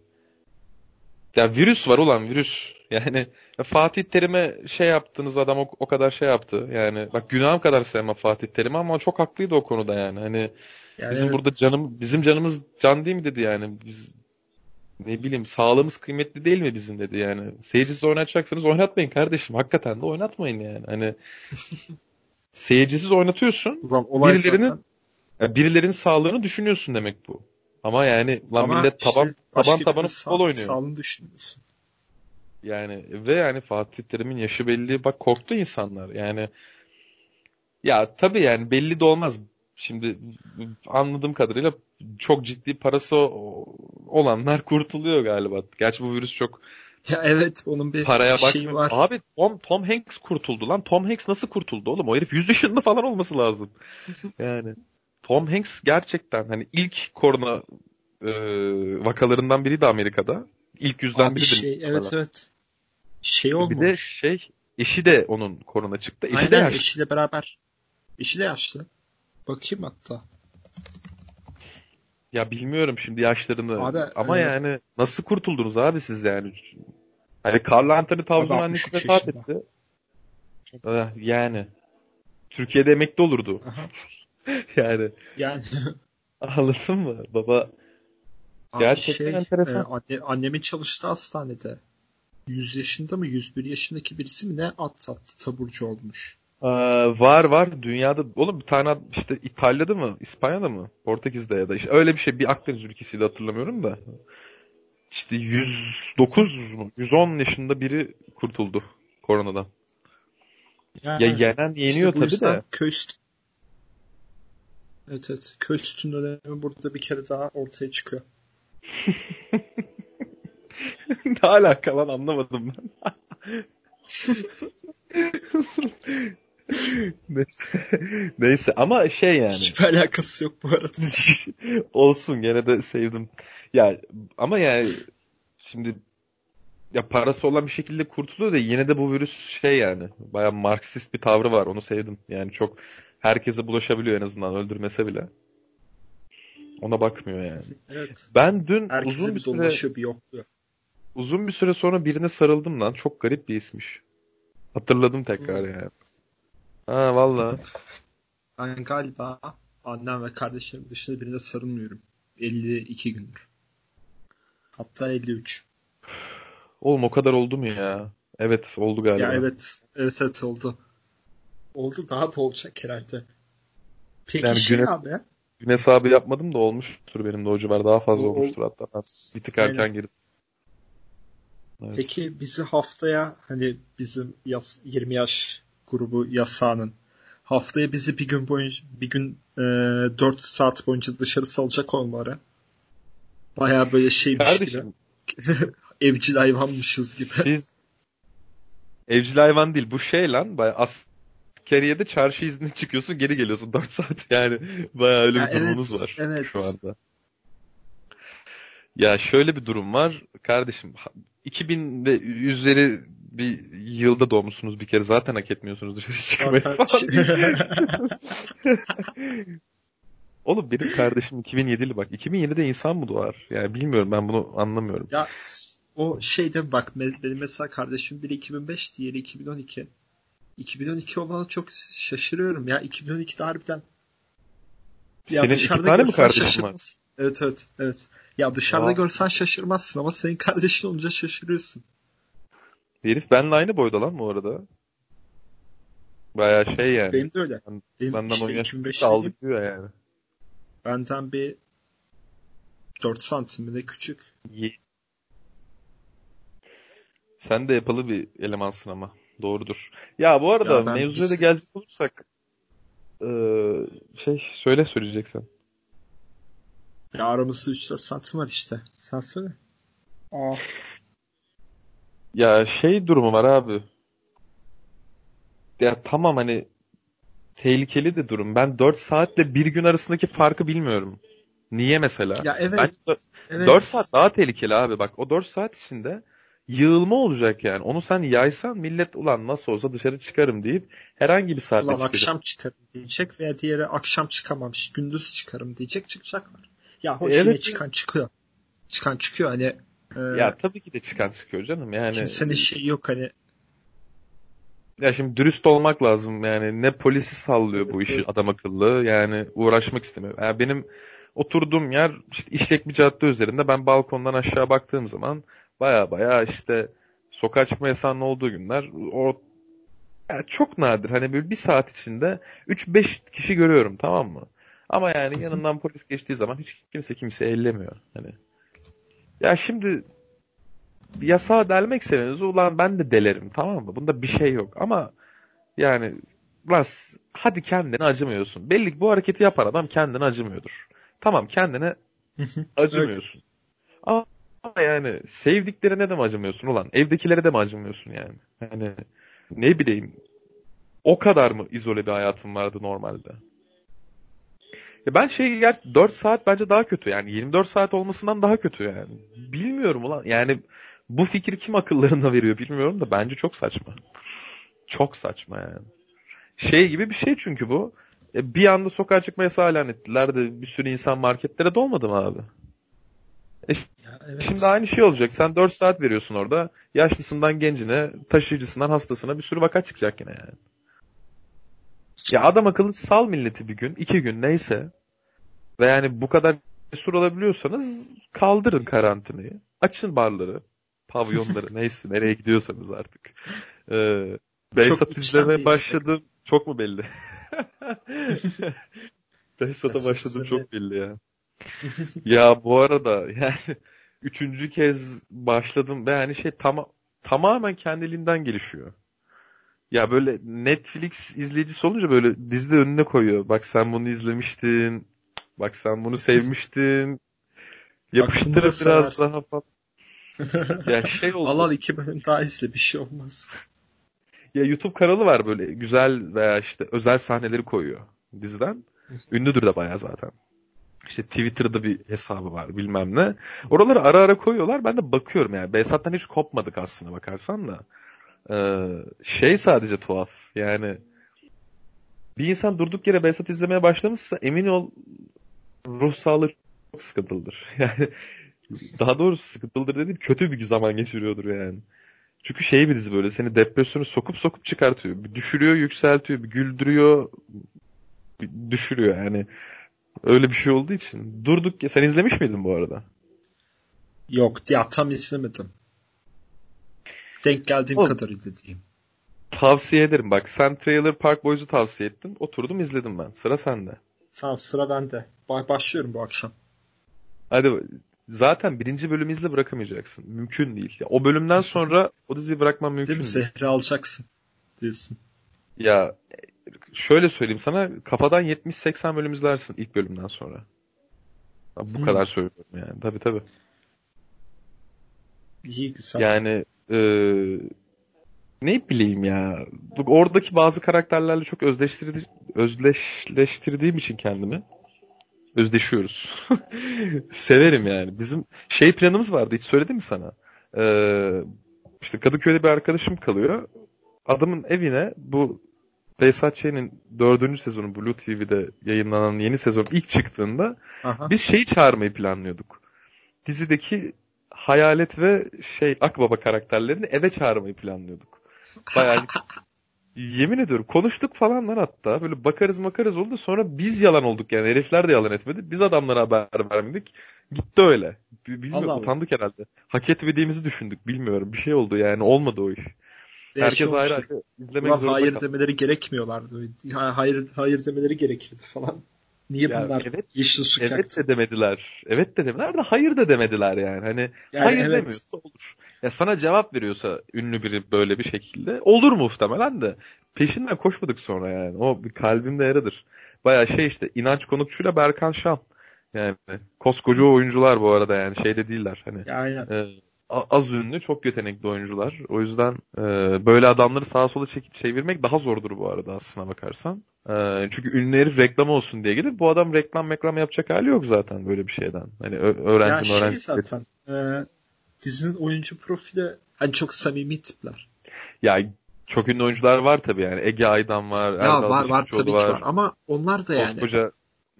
Ya virüs var ulan virüs. Yani ya Fatih Terim'e şey yaptınız adam o, o kadar şey yaptı. Yani bak günahım kadar sevmem Fatih Terim'i ama çok haklıydı o konuda yani. Hani Yani bizim evet, burada canım bizim canımız can değil mi dedi yani. Biz ne bileyim sağlığımız kıymetli değil mi bizim dedi yani. Seyircisiz oynatacaksanız oynatmayın kardeşim. Hakikaten de oynatmayın yani. Hani seyircisiz oynatıyorsun. ulan olay birilerinin- zaten. Ya birilerinin sağlığını düşünüyorsun demek bu. Ama yani lan Ama millet işte taban başka taban tabanı futbol oynuyor. Sağlığını düşünmüyorsun. Yani ve yani Fatih Terim'in yaşı belli. Bak korktu insanlar. Yani ya tabii yani belli de olmaz. Şimdi anladığım kadarıyla çok ciddi parası olanlar kurtuluyor galiba. Gerçi bu virüs çok Ya evet onun bir paraya şeyi bakmıyor. var. Abi Tom, Tom Hanks kurtuldu lan. Tom Hanks nasıl kurtuldu oğlum? O herif 100 yaşında falan olması lazım. Yani Tom Hanks gerçekten hani ilk korona e, vakalarından biriydi Amerika'da. İlk yüzden biridir. şey, evet evet. Şey Bir olmuş. de şey eşi de onun korona çıktı. Eşi de Aynen yaşlı. eşiyle beraber. Eşi de yaşlı. Bakayım hatta. Ya bilmiyorum şimdi yaşlarını. Abi, Ama e, yani nasıl kurtuldunuz abi siz yani? Hani Carlo Anthony Towns'un annesi 63 vefat etti. Ah, Yani. Türkiye'de emekli olurdu. Aha. yani Yani anladın mı? Baba abi Gerçekten şey, enteresan. e, anne, annemin çalıştığı hastanede 100 yaşında mı 101 yaşındaki birisi mi ne at sattı taburcu olmuş. Aa, var var dünyada oğlum bir tane işte İtalya'da mı İspanya'da mı Portekiz'de ya da işte öyle bir şey bir Akdeniz ülkesiydi hatırlamıyorum da işte 109 mu 110 yaşında biri kurtuldu koronadan. Yani, Ya yenen işte yeniyor bu tabii de. köy Evet evet. Köy sütünün önemi burada bir kere daha ortaya çıkıyor. ne alaka lan anlamadım ben. Neyse. Neyse ama şey yani. Hiçbir alakası yok bu arada. Olsun gene de sevdim. Ya ama yani şimdi ya parası olan bir şekilde kurtuluyor da yine de bu virüs şey yani baya Marksist bir tavrı var onu sevdim. Yani çok herkese bulaşabiliyor en azından öldürmese bile. Ona bakmıyor yani. Evet. Ben dün Herkesi uzun bir süre dolaşıyor bir yokluyor. uzun bir süre sonra birine sarıldım lan. Çok garip bir ismiş. Hatırladım tekrar Hmm. yani. Ha valla. Ben galiba annem ve kardeşlerim dışında birine sarılmıyorum. 52 gündür. Hatta 53. Oğlum o kadar oldu mu ya? Evet oldu galiba. Ya evet. Evet evet oldu. Oldu daha da olacak herhalde. Peki Yani şey güne- abi. Gün hesabı yapmadım da olmuştur benim de o civar. Daha fazla O- olmuştur hatta. Ben bir tık erken Aynen. girdim. Evet. Peki bizi haftaya hani bizim yas, 20 yaş grubu yasağının haftaya bizi bir gün boyunca bir gün e, 4 saat boyunca dışarı salacak olmaları baya böyle şeymiş Kardeşim gibi evcil hayvanmışız gibi. siz evcil hayvan değil bu şey lan baya askeriyede çarşı izni çıkıyorsun geri geliyorsun 4 saat yani baya öyle Ya bir durumumuz evet, var evet. şu anda. Ya şöyle bir durum var kardeşim 2000 ve üzeri bir yılda doğmuşsunuz bir kere zaten hak etmiyorsunuz dışarı çıkmayı falan. Oğlum benim kardeşim 2007'li bak. 2007'de insan mı doğar? Yani bilmiyorum ben bunu anlamıyorum. Ya o şeyde bak benim mesela kardeşim biri 2005 diğeri 2012. 2012 olana çok şaşırıyorum ya 2012'de harbiden ya Senin iki dışarıda tane mi kardeşin var? Evet evet evet. Ya dışarıda Aa. görsen şaşırmazsın ama senin kardeşin olunca şaşırıyorsun. Herif benimle aynı boyda lan bu arada. Baya şey yani. Benim de öyle. Ben- Benim Benden işte 10 yaş 2005 aldık diyor yani. benden bir 4 santim ne küçük. Ye- Sen de yapalı bir elemansın ama. Doğrudur. Ya bu arada Ya ben mevzuya biz- da gelecek olursak eee, şey söyle söyleyeceksen. Ya aramızda 3-4 santim var işte. Sen söyle. Aa. Ya şey durumu var abi. Ya tamam hani tehlikeli de durum. Ben 4 saatle bir gün arasındaki farkı bilmiyorum. Niye mesela? Ya evet. Bence evet. 4 saat daha tehlikeli abi bak. O 4 saat içinde yığılma olacak yani. Onu sen yaysan millet ulan nasıl olsa dışarı çıkarım deyip herhangi bir saatte Ulan çıkacak. akşam çıkarım diyecek veya diğeri akşam çıkamamış gündüz çıkarım diyecek çıkacaklar. Ya hoş Evet. çıkan çıkıyor. Çıkan çıkıyor hani e, Ya tabii ki de çıkan çıkıyor canım. Yani kimsenin şeyi yok hani ya şimdi dürüst olmak lazım. Yani ne polisi sallıyor bu işi Evet. adam akıllı. Yani uğraşmak istemiyor. Yani benim oturduğum yer işte işlek bir cadde üzerinde. Ben balkondan aşağı baktığım zaman baya baya işte sokağa çıkma yasağının olduğu günler o yani çok nadir. Hani böyle bir saat içinde 3-5 kişi görüyorum tamam mı? Ama yani yanından polis geçtiği zaman hiç kimse kimse ellemiyor. Hani ya şimdi yasağı delmek seveniz ulan ben de delerim tamam mı? Bunda bir şey yok ama yani lan s- hadi kendine acımıyorsun. Belli ki bu hareketi yapan adam kendine acımıyordur. Tamam kendine acımıyorsun. Ama yani sevdiklerine de mi acımıyorsun ulan? Evdekilere de mi acımıyorsun yani? Yani ne bileyim o kadar mı izole bir hayatın vardı normalde? Ya ben şey gerçi 4 saat bence daha kötü yani 24 saat olmasından daha kötü yani. Bilmiyorum ulan yani bu fikri kim akıllarına veriyor bilmiyorum da bence çok saçma. Çok saçma yani. Şey gibi bir şey çünkü bu. E, Bir anda sokağa çıkma yasağı ettiler de bir sürü insan marketlere dolmadı mı abi? Ya evet. Şimdi aynı şey olacak. Sen 4 saat veriyorsun orada. Yaşlısından gencine, taşıyıcısından hastasına bir sürü vaka çıkacak yine yani. Ya adam akıllı sal milleti bir gün, iki gün neyse. Ve yani bu kadar cesur olabiliyorsanız kaldırın karantinayı. Açın barları, pavyonları neyse nereye gidiyorsanız artık. Ee, Behzat izlemeye başladım. Çok mu belli? Behzat'a Behzat başladım çok belli ya. Ya bu arada yani üçüncü kez başladım ve yani şey tam tamamen kendiliğinden gelişiyor. Ya böyle Netflix izleyicisi olunca böyle dizide önüne koyuyor. Bak sen bunu izlemiştin. Bak sen bunu sevmiştin. Da biraz seversin. daha falan. Ya şey oldu. Al al iki bölüm daha izle bir şey olmaz. Ya YouTube kanalı var böyle güzel veya işte özel sahneleri koyuyor diziden. Ünlüdür de bayağı zaten. İşte Twitter'da bir hesabı var bilmem ne. Oraları ara ara koyuyorlar. Ben de bakıyorum yani. Behzat'tan hiç kopmadık aslında bakarsan da. Ee, şey sadece tuhaf. Yani bir insan durduk yere Behzat izlemeye başlamışsa emin ol ruh sağlığı çok sıkıntılıdır. Yani daha doğrusu sıkıntılıdır dediğim kötü bir zaman geçiriyordur yani. Çünkü şey bir dizi böyle seni depresyonu sokup sokup çıkartıyor. Bir düşürüyor, yükseltiyor, bir güldürüyor, bir düşürüyor yani. Öyle bir şey olduğu için. Durduk ya sen izlemiş miydin bu arada? Yok ya tam izlemedim. Denk geldiğim Oğlum, kadar izlediğim. Tavsiye ederim. Bak sen Trailer Park Boys'u tavsiye ettin. Oturdum izledim ben. Sıra sende. Tamam sıra bende. Başlıyorum bu akşam. Hadi zaten birinci bölümü izle bırakamayacaksın. Mümkün değil. Ya, o bölümden sonra o diziyi bırakman mümkün değil. Değil mi? Zehri alacaksın diyorsun. Ya şöyle söyleyeyim sana kafadan 70-80 bölüm izlersin ilk bölümden sonra. Bu hmm. kadar söylüyorum yani. Tabii tabii. İyi güzel. Yani e, ne bileyim ya. Oradaki bazı karakterlerle çok özdeştirdi, özdeşleştirdiğim için kendimi özdeşiyoruz. Severim yani. Bizim şey planımız vardı. Hiç söyledim mi sana? Ee, işte Kadıköy'de bir arkadaşım kalıyor. Adamın evine bu Behzat Ç'nin dördüncü sezonu Blue TV'de yayınlanan yeni sezon ilk çıktığında Aha. biz şeyi çağırmayı planlıyorduk. Dizideki Hayalet ve şey Akbaba karakterlerini eve çağırmayı planlıyorduk. Bayağı yemin ediyorum konuştuk falan lan hatta. Böyle bakarız makarız oldu. Sonra biz yalan olduk yani. Herifler de yalan etmedi. Biz adamlara haber vermedik. Gitti öyle. Bilmiyorum Allah utandık Allah. herhalde. Hak etmediğimizi düşündük. Bilmiyorum. Bir şey oldu yani. Olmadı o iş. Herkes ayrı ayrı izlemek zorunda Hayır kaldı. demeleri gerekmiyorlardı. Hayır, hayır demeleri gerekirdi falan. Niye ya bunlar evet, yeşil su Evet yaktı? de demediler. Evet de demediler de hayır da demediler yani. Hani yani hayır evet. demiyorsa olur. Ya sana cevap veriyorsa ünlü biri böyle bir şekilde olur muhtemelen de peşinden koşmadık sonra yani. O bir kalbimde yaradır. Baya şey işte inanç konukçuyla Berkan Şan. Yani koskoca oyuncular bu arada yani şeyde değiller hani. Aynen. E, az ünlü, çok yetenekli oyuncular. O yüzden e, böyle adamları sağa sola çekip çevirmek daha zordur bu arada aslına bakarsan. E, çünkü ünlü herif reklam olsun diye gelir. Bu adam reklam reklam yapacak hali yok zaten böyle bir şeyden. Hani öğrenci ya öğrenci. Şey zaten. E, dizinin oyuncu profili hani çok samimi tipler. Ya çok ünlü oyuncular var tabii yani. Ege Aydan var. Ya Erdal var var tabii var. ki var. Ama onlar da yani. Koskoca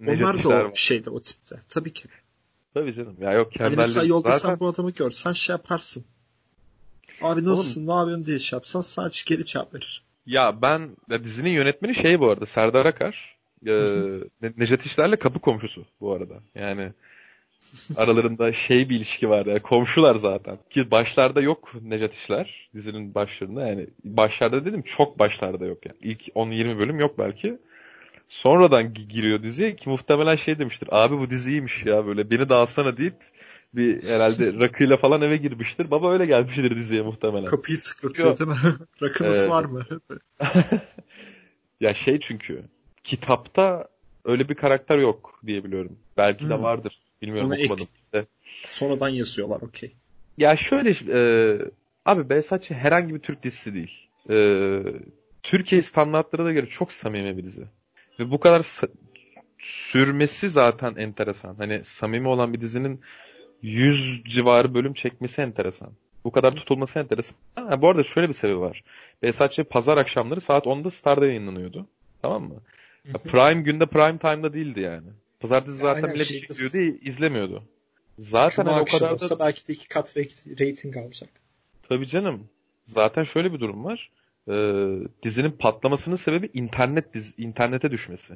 onlar da o var. şeyde o tipte. Tabii ki. Tabii canım. Ya yok Hani mesela yolda zaten... sen bu adamı görsen şey yaparsın. Abi nasılsın Oğlum, ne yapıyorsun diye şey yapsan sadece geri cevap verir. Ya ben ya dizinin yönetmeni şey bu arada Serdar Akar. E, Necdet İşler'le kapı komşusu bu arada. Yani aralarında şey bir ilişki var ya komşular zaten. Ki başlarda yok Necdet İşler dizinin başlarında yani başlarda dedim çok başlarda yok yani. İlk 10-20 bölüm yok belki sonradan giriyor diziye ki muhtemelen şey demiştir. Abi bu dizi iyiymiş ya böyle beni de alsana deyip bir herhalde rakıyla falan eve girmiştir. Baba öyle gelmiştir diziye muhtemelen. Kapıyı tıklatıyor değil mi? Rakınız ee, var mı? ya şey çünkü kitapta öyle bir karakter yok diye biliyorum. Belki hmm. de vardır. Bilmiyorum Onu okumadım. Ek, sonradan yazıyorlar okey. Ya şöyle e, abi Behzatçı herhangi bir Türk dizisi değil. E, Türkiye standartlarına göre çok samimi bir dizi. Ve bu kadar sürmesi zaten enteresan. Hani samimi olan bir dizinin 100 civarı bölüm çekmesi enteresan. Bu kadar tutulması enteresan. Ha, bu arada şöyle bir sebebi var. Behzatçı pazar akşamları saat 10'da Star'da yayınlanıyordu. Tamam mı? Ya prime günde prime time'da değildi yani. Pazartesi zaten Aynen, bile şey, bir diyordu, izlemiyordu. Zaten hani o kadar da... belki de iki kat rating alacak. Tabii canım. Zaten şöyle bir durum var e, dizinin patlamasının sebebi internet dizi, internete düşmesi.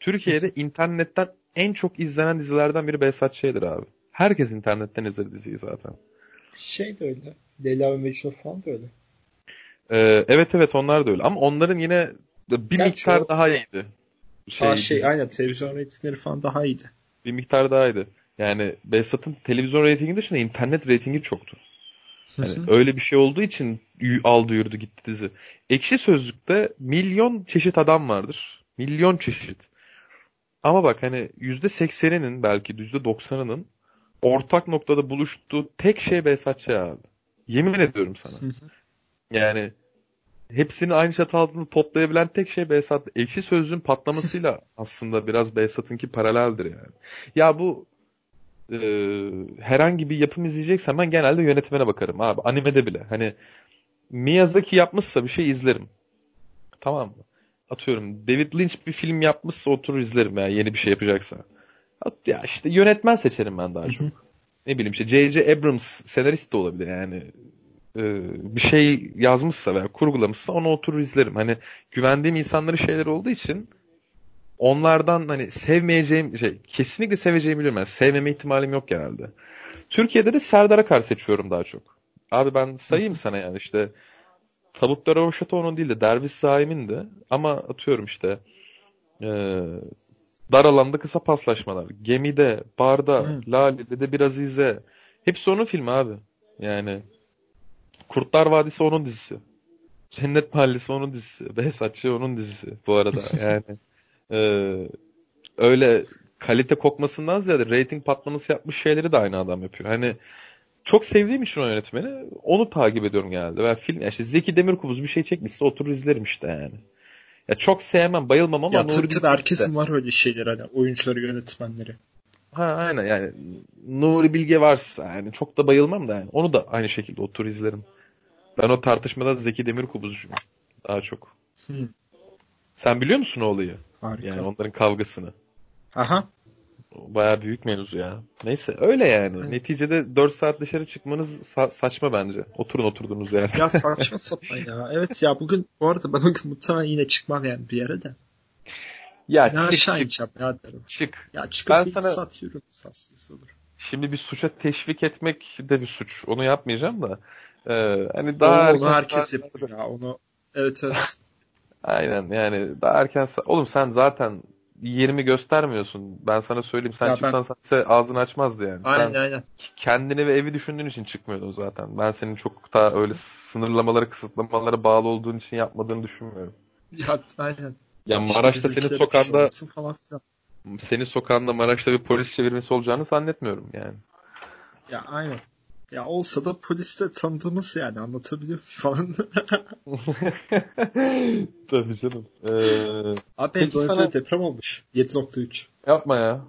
Türkiye'de internetten en çok izlenen dizilerden biri Behzat Ç'dir abi. Herkes internetten izler diziyi zaten. Şey de öyle. Leyla ve Mecnun falan da öyle. Ee, evet evet onlar da öyle. Ama onların yine bir Gerçi miktar o... daha iyiydi. Şey, Aa, şey aynen televizyon reytingleri falan daha iyiydi. Bir miktar daha iyiydi. Yani Behzat'ın televizyon reytingi dışında internet reytingi çoktu. Yani öyle bir şey olduğu için aldı yürüdü gitti dizi. Ekşi Sözlük'te milyon çeşit adam vardır. Milyon çeşit. Ama bak hani yüzde sekseninin belki yüzde doksanının ortak noktada buluştuğu tek şey Behzat Ç. abi. Yemin ediyorum sana. Yani hepsini aynı çatı altında toplayabilen tek şey Behzat. Ekşi Sözlüğün patlamasıyla aslında biraz Behzat'ınki paraleldir yani. Ya bu e, herhangi bir yapım izleyeceksem ben genelde yönetmene bakarım abi. Animede bile. Hani Miyazaki yapmışsa bir şey izlerim. Tamam mı? Atıyorum David Lynch bir film yapmışsa oturur izlerim ya yeni bir şey yapacaksa. Ya işte yönetmen seçerim ben daha çok. ne bileyim işte J.J. Abrams senarist de olabilir yani. Ee, bir şey yazmışsa veya kurgulamışsa onu oturur izlerim. Hani güvendiğim insanların şeyler olduğu için onlardan hani sevmeyeceğim şey kesinlikle seveceğimi biliyorum. Yani sevmeme ihtimalim yok genelde. Türkiye'de de Serdar Akar seçiyorum daha çok. Abi ben sayayım sana yani işte Tabutlar Roşatoğlu'nun değil de Derviş Zaim'in de ama atıyorum işte e, dar alanda kısa paslaşmalar. Gemide, Barda, hmm. Lale'de biraz izle. Hepsi onun filmi abi. Yani Kurtlar Vadisi onun dizisi. Cennet Mahallesi onun dizisi. Behzatçı onun dizisi bu arada. Yani e, öyle kalite kokmasından ziyade rating patlaması yapmış şeyleri de aynı adam yapıyor. Hani çok sevdiğim için o yönetmeni onu takip ediyorum genelde. Ben film işte Zeki Demirkubuz bir şey çekmişse oturur izlerim işte yani. Ya çok sevmem, bayılmam ama ya, Nuri tabii, tabii herkesin de. var öyle şeyler hani oyuncuları, yönetmenleri. Ha aynen yani Nuri Bilge varsa yani çok da bayılmam da yani. Onu da aynı şekilde otur izlerim. Ben o tartışmada Zeki Demirkubuzcuyum. Daha çok. Hmm. Sen biliyor musun o olayı? Harika. Yani onların kavgasını. Aha. Baya büyük mevzu ya. Neyse öyle yani. Evet. Neticede 4 saat dışarı çıkmanız sa- saçma bence. Oturun oturduğunuz yerde. Ya saçma sapan ya. Evet ya bugün bu arada ben o gün muhtemelen yine çıkmam yani bir yere de. Ya ne çık, aşağı çık. ya derim. Çık. Ya çıkıp ben bir sana... saat yürü olur. Şimdi bir suça teşvik etmek de bir suç. Onu yapmayacağım da. Ee, hani daha Oo, onu herkes yapıyor ya. Onu evet evet. Aynen yani daha erken oğlum sen zaten 20 göstermiyorsun. Ben sana söyleyeyim. Sen ya çıksan ben... sen ağzını açmazdı yani. Aynen sen aynen. Kendini ve evi düşündüğün için çıkmıyordun zaten. Ben senin çok daha öyle sınırlamalara, kısıtlamalara bağlı olduğun için yapmadığını düşünmüyorum. Ya aynen. Ya Maraş'ta işte senin sokağında senin sokağında Maraş'ta bir polis çevirmesi olacağını zannetmiyorum yani. Ya aynen. Ya olsa da poliste tanıdığımız yani anlatabiliyor falan. Tabii canım. Ee, Abi Endonezya'da sana... deprem olmuş. 7.3. Yapma ya.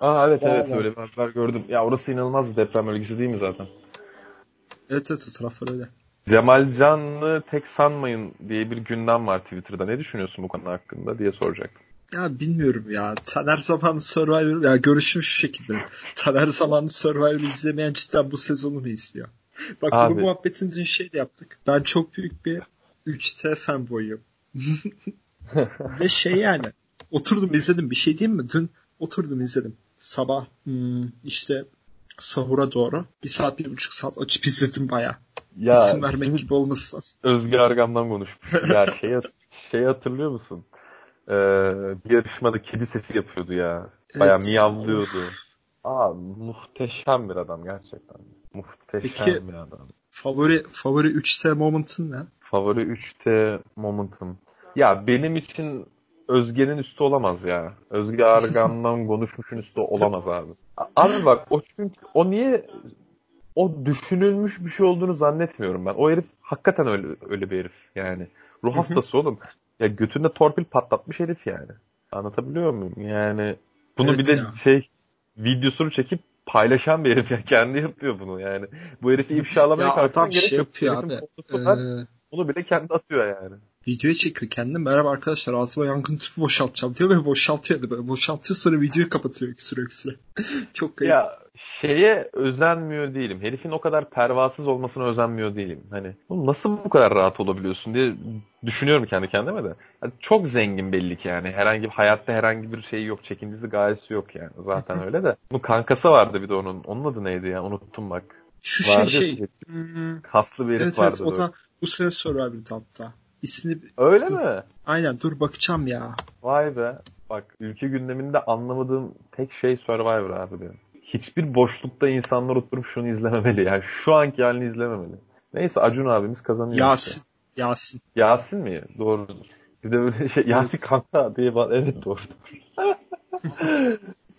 Aa evet ya evet öyle bir haber gördüm. Ya orası inanılmaz bir deprem bölgesi değil mi zaten? Evet evet o taraflar öyle. Cemal Can'ı tek sanmayın diye bir gündem var Twitter'da. Ne düşünüyorsun bu konu hakkında diye soracaktım. Ya bilmiyorum ya. Taner zamanı Survivor ya görüşüm şu şekilde. Taner zamanı Survivor izlemeyen cidden bu sezonu mu izliyor? Bak Abi. bu muhabbetin dün şey de yaptık. Ben çok büyük bir 3T fanboyum. Ve şey yani oturdum izledim bir şey diyeyim mi? Dün oturdum izledim. Sabah hmm, işte sahura doğru bir saat bir buçuk saat açıp izledim baya. Ya, İsim vermek gibi olmasın. Özgür Argam'dan konuşmuş. ya şey, şey hatırlıyor musun? Ee, bir yarışmada kedi sesi yapıyordu ya. Baya evet. miyavlıyordu. Aa muhteşem bir adam gerçekten. Muhteşem Peki, bir adam. Favori favori 3T moment'ın ne? Favori 3T moment'ım. Ya benim için Özge'nin üstü olamaz ya. Özge Argan'dan konuşmuşun üstü olamaz abi. Abi bak o çünkü o niye o düşünülmüş bir şey olduğunu zannetmiyorum ben. O herif hakikaten öyle öyle bir herif yani. Ruh hastası oğlum. Ya götünde torpil patlatmış herif yani. Anlatabiliyor muyum? Yani bunu evet bir de ya. şey videosunu çekip paylaşan bir herif ya. Kendi yapıyor bunu yani. Bu herifi ifşalamaya kalksan gerek şey yok. Yapıyor abi. Ee... Bunu bile kendi atıyor yani videoya çekiyor kendini. Merhaba arkadaşlar altıma yangın tüpü boşaltacağım diyor ve boşaltıyor da böyle boşaltıyor sonra videoyu kapatıyor öksüre öksüre. Çok kayıp. Ya şeye özenmiyor değilim. Herifin o kadar pervasız olmasına özenmiyor değilim. Hani nasıl bu kadar rahat olabiliyorsun diye düşünüyorum kendi kendime de. Yani çok zengin belli ki yani. Herhangi bir hayatta herhangi bir şey yok. Çekincisi gayesi yok yani. Zaten öyle de. Bu kankası vardı bir de onun. Onun adı neydi ya? Unuttum bak. Şu şey vardı şey. şey. Hmm. Kaslı bir herif evet, vardı. Evet o da bu sene Survivor'da hatta. İsmini... Öyle dur. mi? Aynen dur bakacağım ya. Vay be. Bak ülke gündeminde anlamadığım tek şey Survivor abi benim. Hiçbir boşlukta insanlar oturup şunu izlememeli. Yani şu anki halini izlememeli. Neyse Acun abimiz kazanıyor. Yasin. Işte. Yasin. Yasin mi? Doğrudur. Bir de böyle şey Yasin kanka diye bak. Evet doğrudur.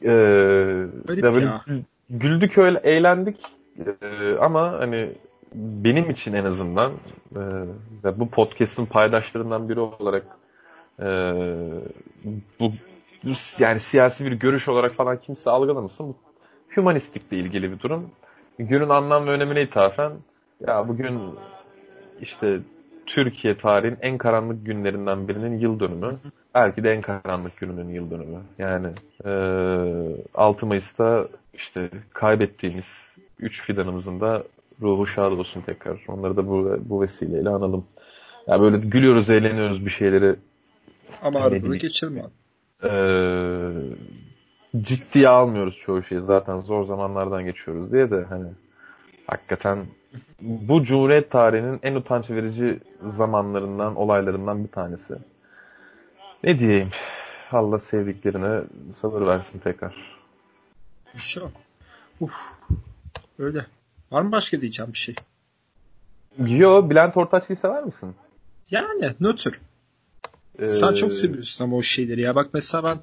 ee, ya. güldük öyle eğlendik ee, ama hani benim için en azından e, ve bu podcast'ın paydaşlarından biri olarak e, bu yani siyasi bir görüş olarak falan kimse algılamasın. Bu humanistikle ilgili bir durum. Günün anlam ve önemine ithafen ya bugün işte Türkiye tarihin en karanlık günlerinden birinin yıl dönümü. Belki de en karanlık gününün yıl dönümü. Yani e, 6 Mayıs'ta işte kaybettiğimiz 3 fidanımızın da ruhu şad olsun tekrar. Onları da bu, bu vesileyle analım. Ya yani böyle gülüyoruz, eğleniyoruz bir şeyleri. Ama arada da geçelim abi. E, ciddiye almıyoruz çoğu şeyi. Zaten zor zamanlardan geçiyoruz diye de hani hakikaten bu Cumhuriyet tarihinin en utanç verici zamanlarından, olaylarından bir tanesi. Ne diyeyim? Allah sevdiklerine sabır versin tekrar. İnşallah. Uf. Öyle. Var mı başka diyeceğim bir şey? Yo, Bülent Ortaçgil'i sever misin? Yani nötr. Ee... Sen çok seviyorsun ama o şeyleri ya. Bak mesela ben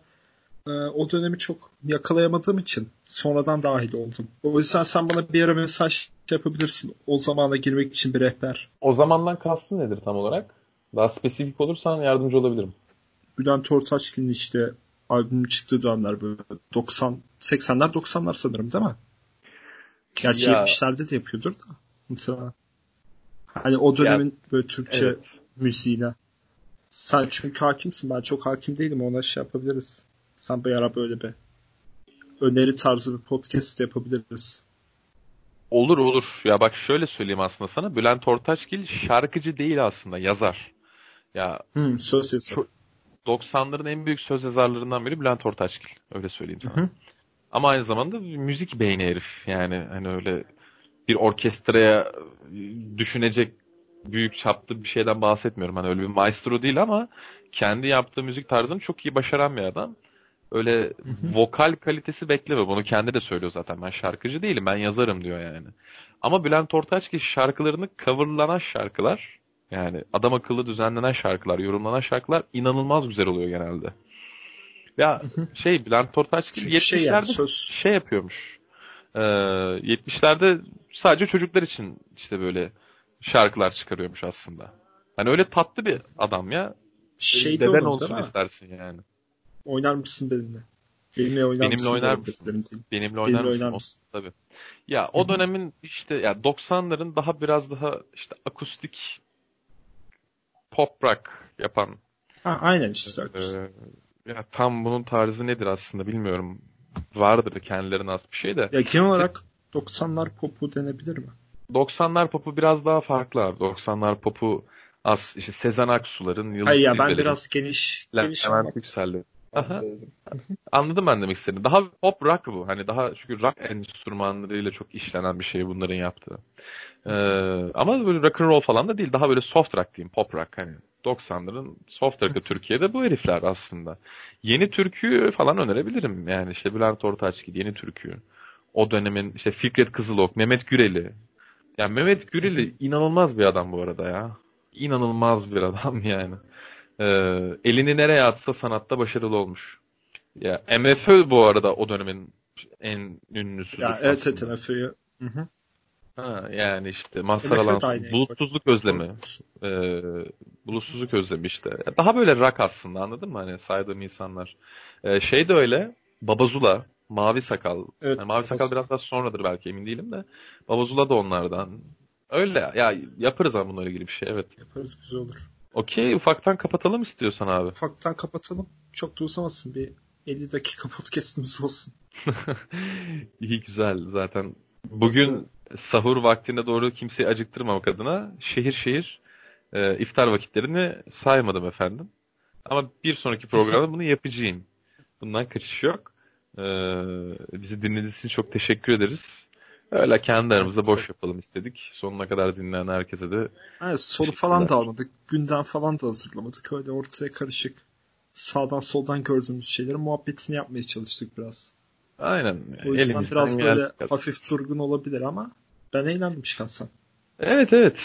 e, o dönemi çok yakalayamadığım için sonradan dahil oldum. O yüzden sen bana bir ara mesaj yapabilirsin. O zamana girmek için bir rehber. O zamandan kastın nedir tam olarak? Daha spesifik olursan yardımcı olabilirim. Bülent Ortaçgil'in işte albüm çıktığı dönemler böyle 90 80'ler 90'lar sanırım değil mi? Gerçi ya, 70'lerde de yapıyordur da. Mesela hani o dönemin ya, böyle Türkçe evet. müziğine. Sen çünkü hakimsin. Ben çok hakim değilim. Ona şey yapabiliriz. Sen bir ara böyle bir öneri tarzı bir podcast yapabiliriz. Olur olur. Ya bak şöyle söyleyeyim aslında sana. Bülent Ortaçgil şarkıcı değil aslında. Yazar. Ya hmm, söz yazarı. 90'ların en büyük söz yazarlarından biri Bülent Ortaçgil. Öyle söyleyeyim sana. Hı hı. Ama aynı zamanda müzik beyni herif. Yani hani öyle bir orkestraya düşünecek büyük çaplı bir şeyden bahsetmiyorum. Hani öyle bir maestro değil ama kendi yaptığı müzik tarzını çok iyi başaran bir adam. Öyle hı hı. vokal kalitesi bekleme. Bunu kendi de söylüyor zaten. Ben şarkıcı değilim. Ben yazarım diyor yani. Ama Bülent Ortaçgil şarkılarını coverlanan şarkılar yani adam akıllı düzenlenen şarkılar, yorumlanan şarkılar inanılmaz güzel oluyor genelde. Ya şey Bülent Ortaçgil 70'lerde şey, yani, söz... şey yapıyormuş. Ee, 70'lerde sadece çocuklar için işte böyle şarkılar çıkarıyormuş aslında. Hani öyle tatlı bir adam ya. Şey de Deden olsun istersin yani. Oynar mısın benimle? Benimle oynar benimle mısın? Oynar mısın? Benimle, benimle oynar, benimle mısın? oynar mısın? O, tabii. Ya o dönemin işte ya 90'ların daha biraz daha işte akustik pop rock yapan. Ha, aynen işte. E, ya tam bunun tarzı nedir aslında bilmiyorum. Vardır kendilerine az bir şey de. Ya genel olarak 90'lar popu denebilir mi? 90'lar popu biraz daha farklı abi. 90'lar popu az işte Sezen Aksu'ların Yıldız Hayır ya ben biraz geniş geniş Levent Yükseldi. Anladım ben demek istediğini. Daha pop rock bu. Hani daha çünkü rock enstrümanlarıyla çok işlenen bir şey bunların yaptığı. Ee, ama böyle rock and roll falan da değil. Daha böyle soft rock diyeyim. Pop rock hani. 90'ların soft rock'ı Türkiye'de bu herifler aslında. Yeni türkü falan önerebilirim. Yani işte Bülent Ortaçgil yeni türkü. O dönemin işte Fikret Kızılok, Mehmet Güreli. Yani Mehmet Güreli inanılmaz bir adam bu arada ya. İnanılmaz bir adam yani. Ee, elini nereye atsa sanatta başarılı olmuş. Ya MFÖ bu arada o dönemin en ünlüsü. Ya evet evet MFÖ'yü. Ha, yani işte Mazhar Alan, bulutsuzluk özlemi. Ee, bulutsuzluk özlemi işte. Daha böyle rak aslında anladın mı? Hani saydığım insanlar. Ee, şey de öyle. Babazula, Mavi Sakal. Evet, yani Mavi Sakal biraz daha sonradır belki emin değilim de. Babazula da onlardan. Öyle ya yaparız ama bununla ilgili bir şey evet. Yaparız güzel olur. Okey ufaktan kapatalım istiyorsan abi. Ufaktan kapatalım. Çok da uzamasın bir 50 dakika podcastimiz olsun. İyi güzel zaten. Bugün sahur vaktine doğru kimseyi acıktırmamak adına şehir şehir e, iftar vakitlerini saymadım efendim. Ama bir sonraki programda bunu yapacağım. Bundan kaçış yok. Ee, bizi dinlediğiniz için çok teşekkür ederiz. Öyle kendi aramızda boş yapalım istedik. Sonuna kadar dinleyen herkese de Evet, soru falan da almadık. Gündem falan da hazırlamadık. Öyle ortaya karışık. Sağdan soldan gördüğümüz şeyleri muhabbetini yapmaya çalıştık biraz. Aynen. O yüzden Elimizden biraz böyle kadar. hafif durgun olabilir ama ben eğlendim şahsen. Evet evet.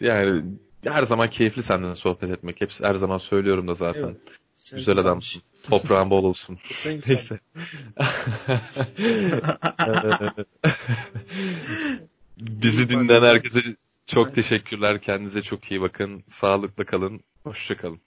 Yani her zaman keyifli senden sohbet etmek. Hepsi her zaman söylüyorum da zaten. Evet. Sen Güzel adamsın. Toprağın bol olsun. Neyse. Bizi dinleyen herkese Çok teşekkürler. Kendinize çok iyi bakın. Sağlıklı kalın. Hoşçakalın.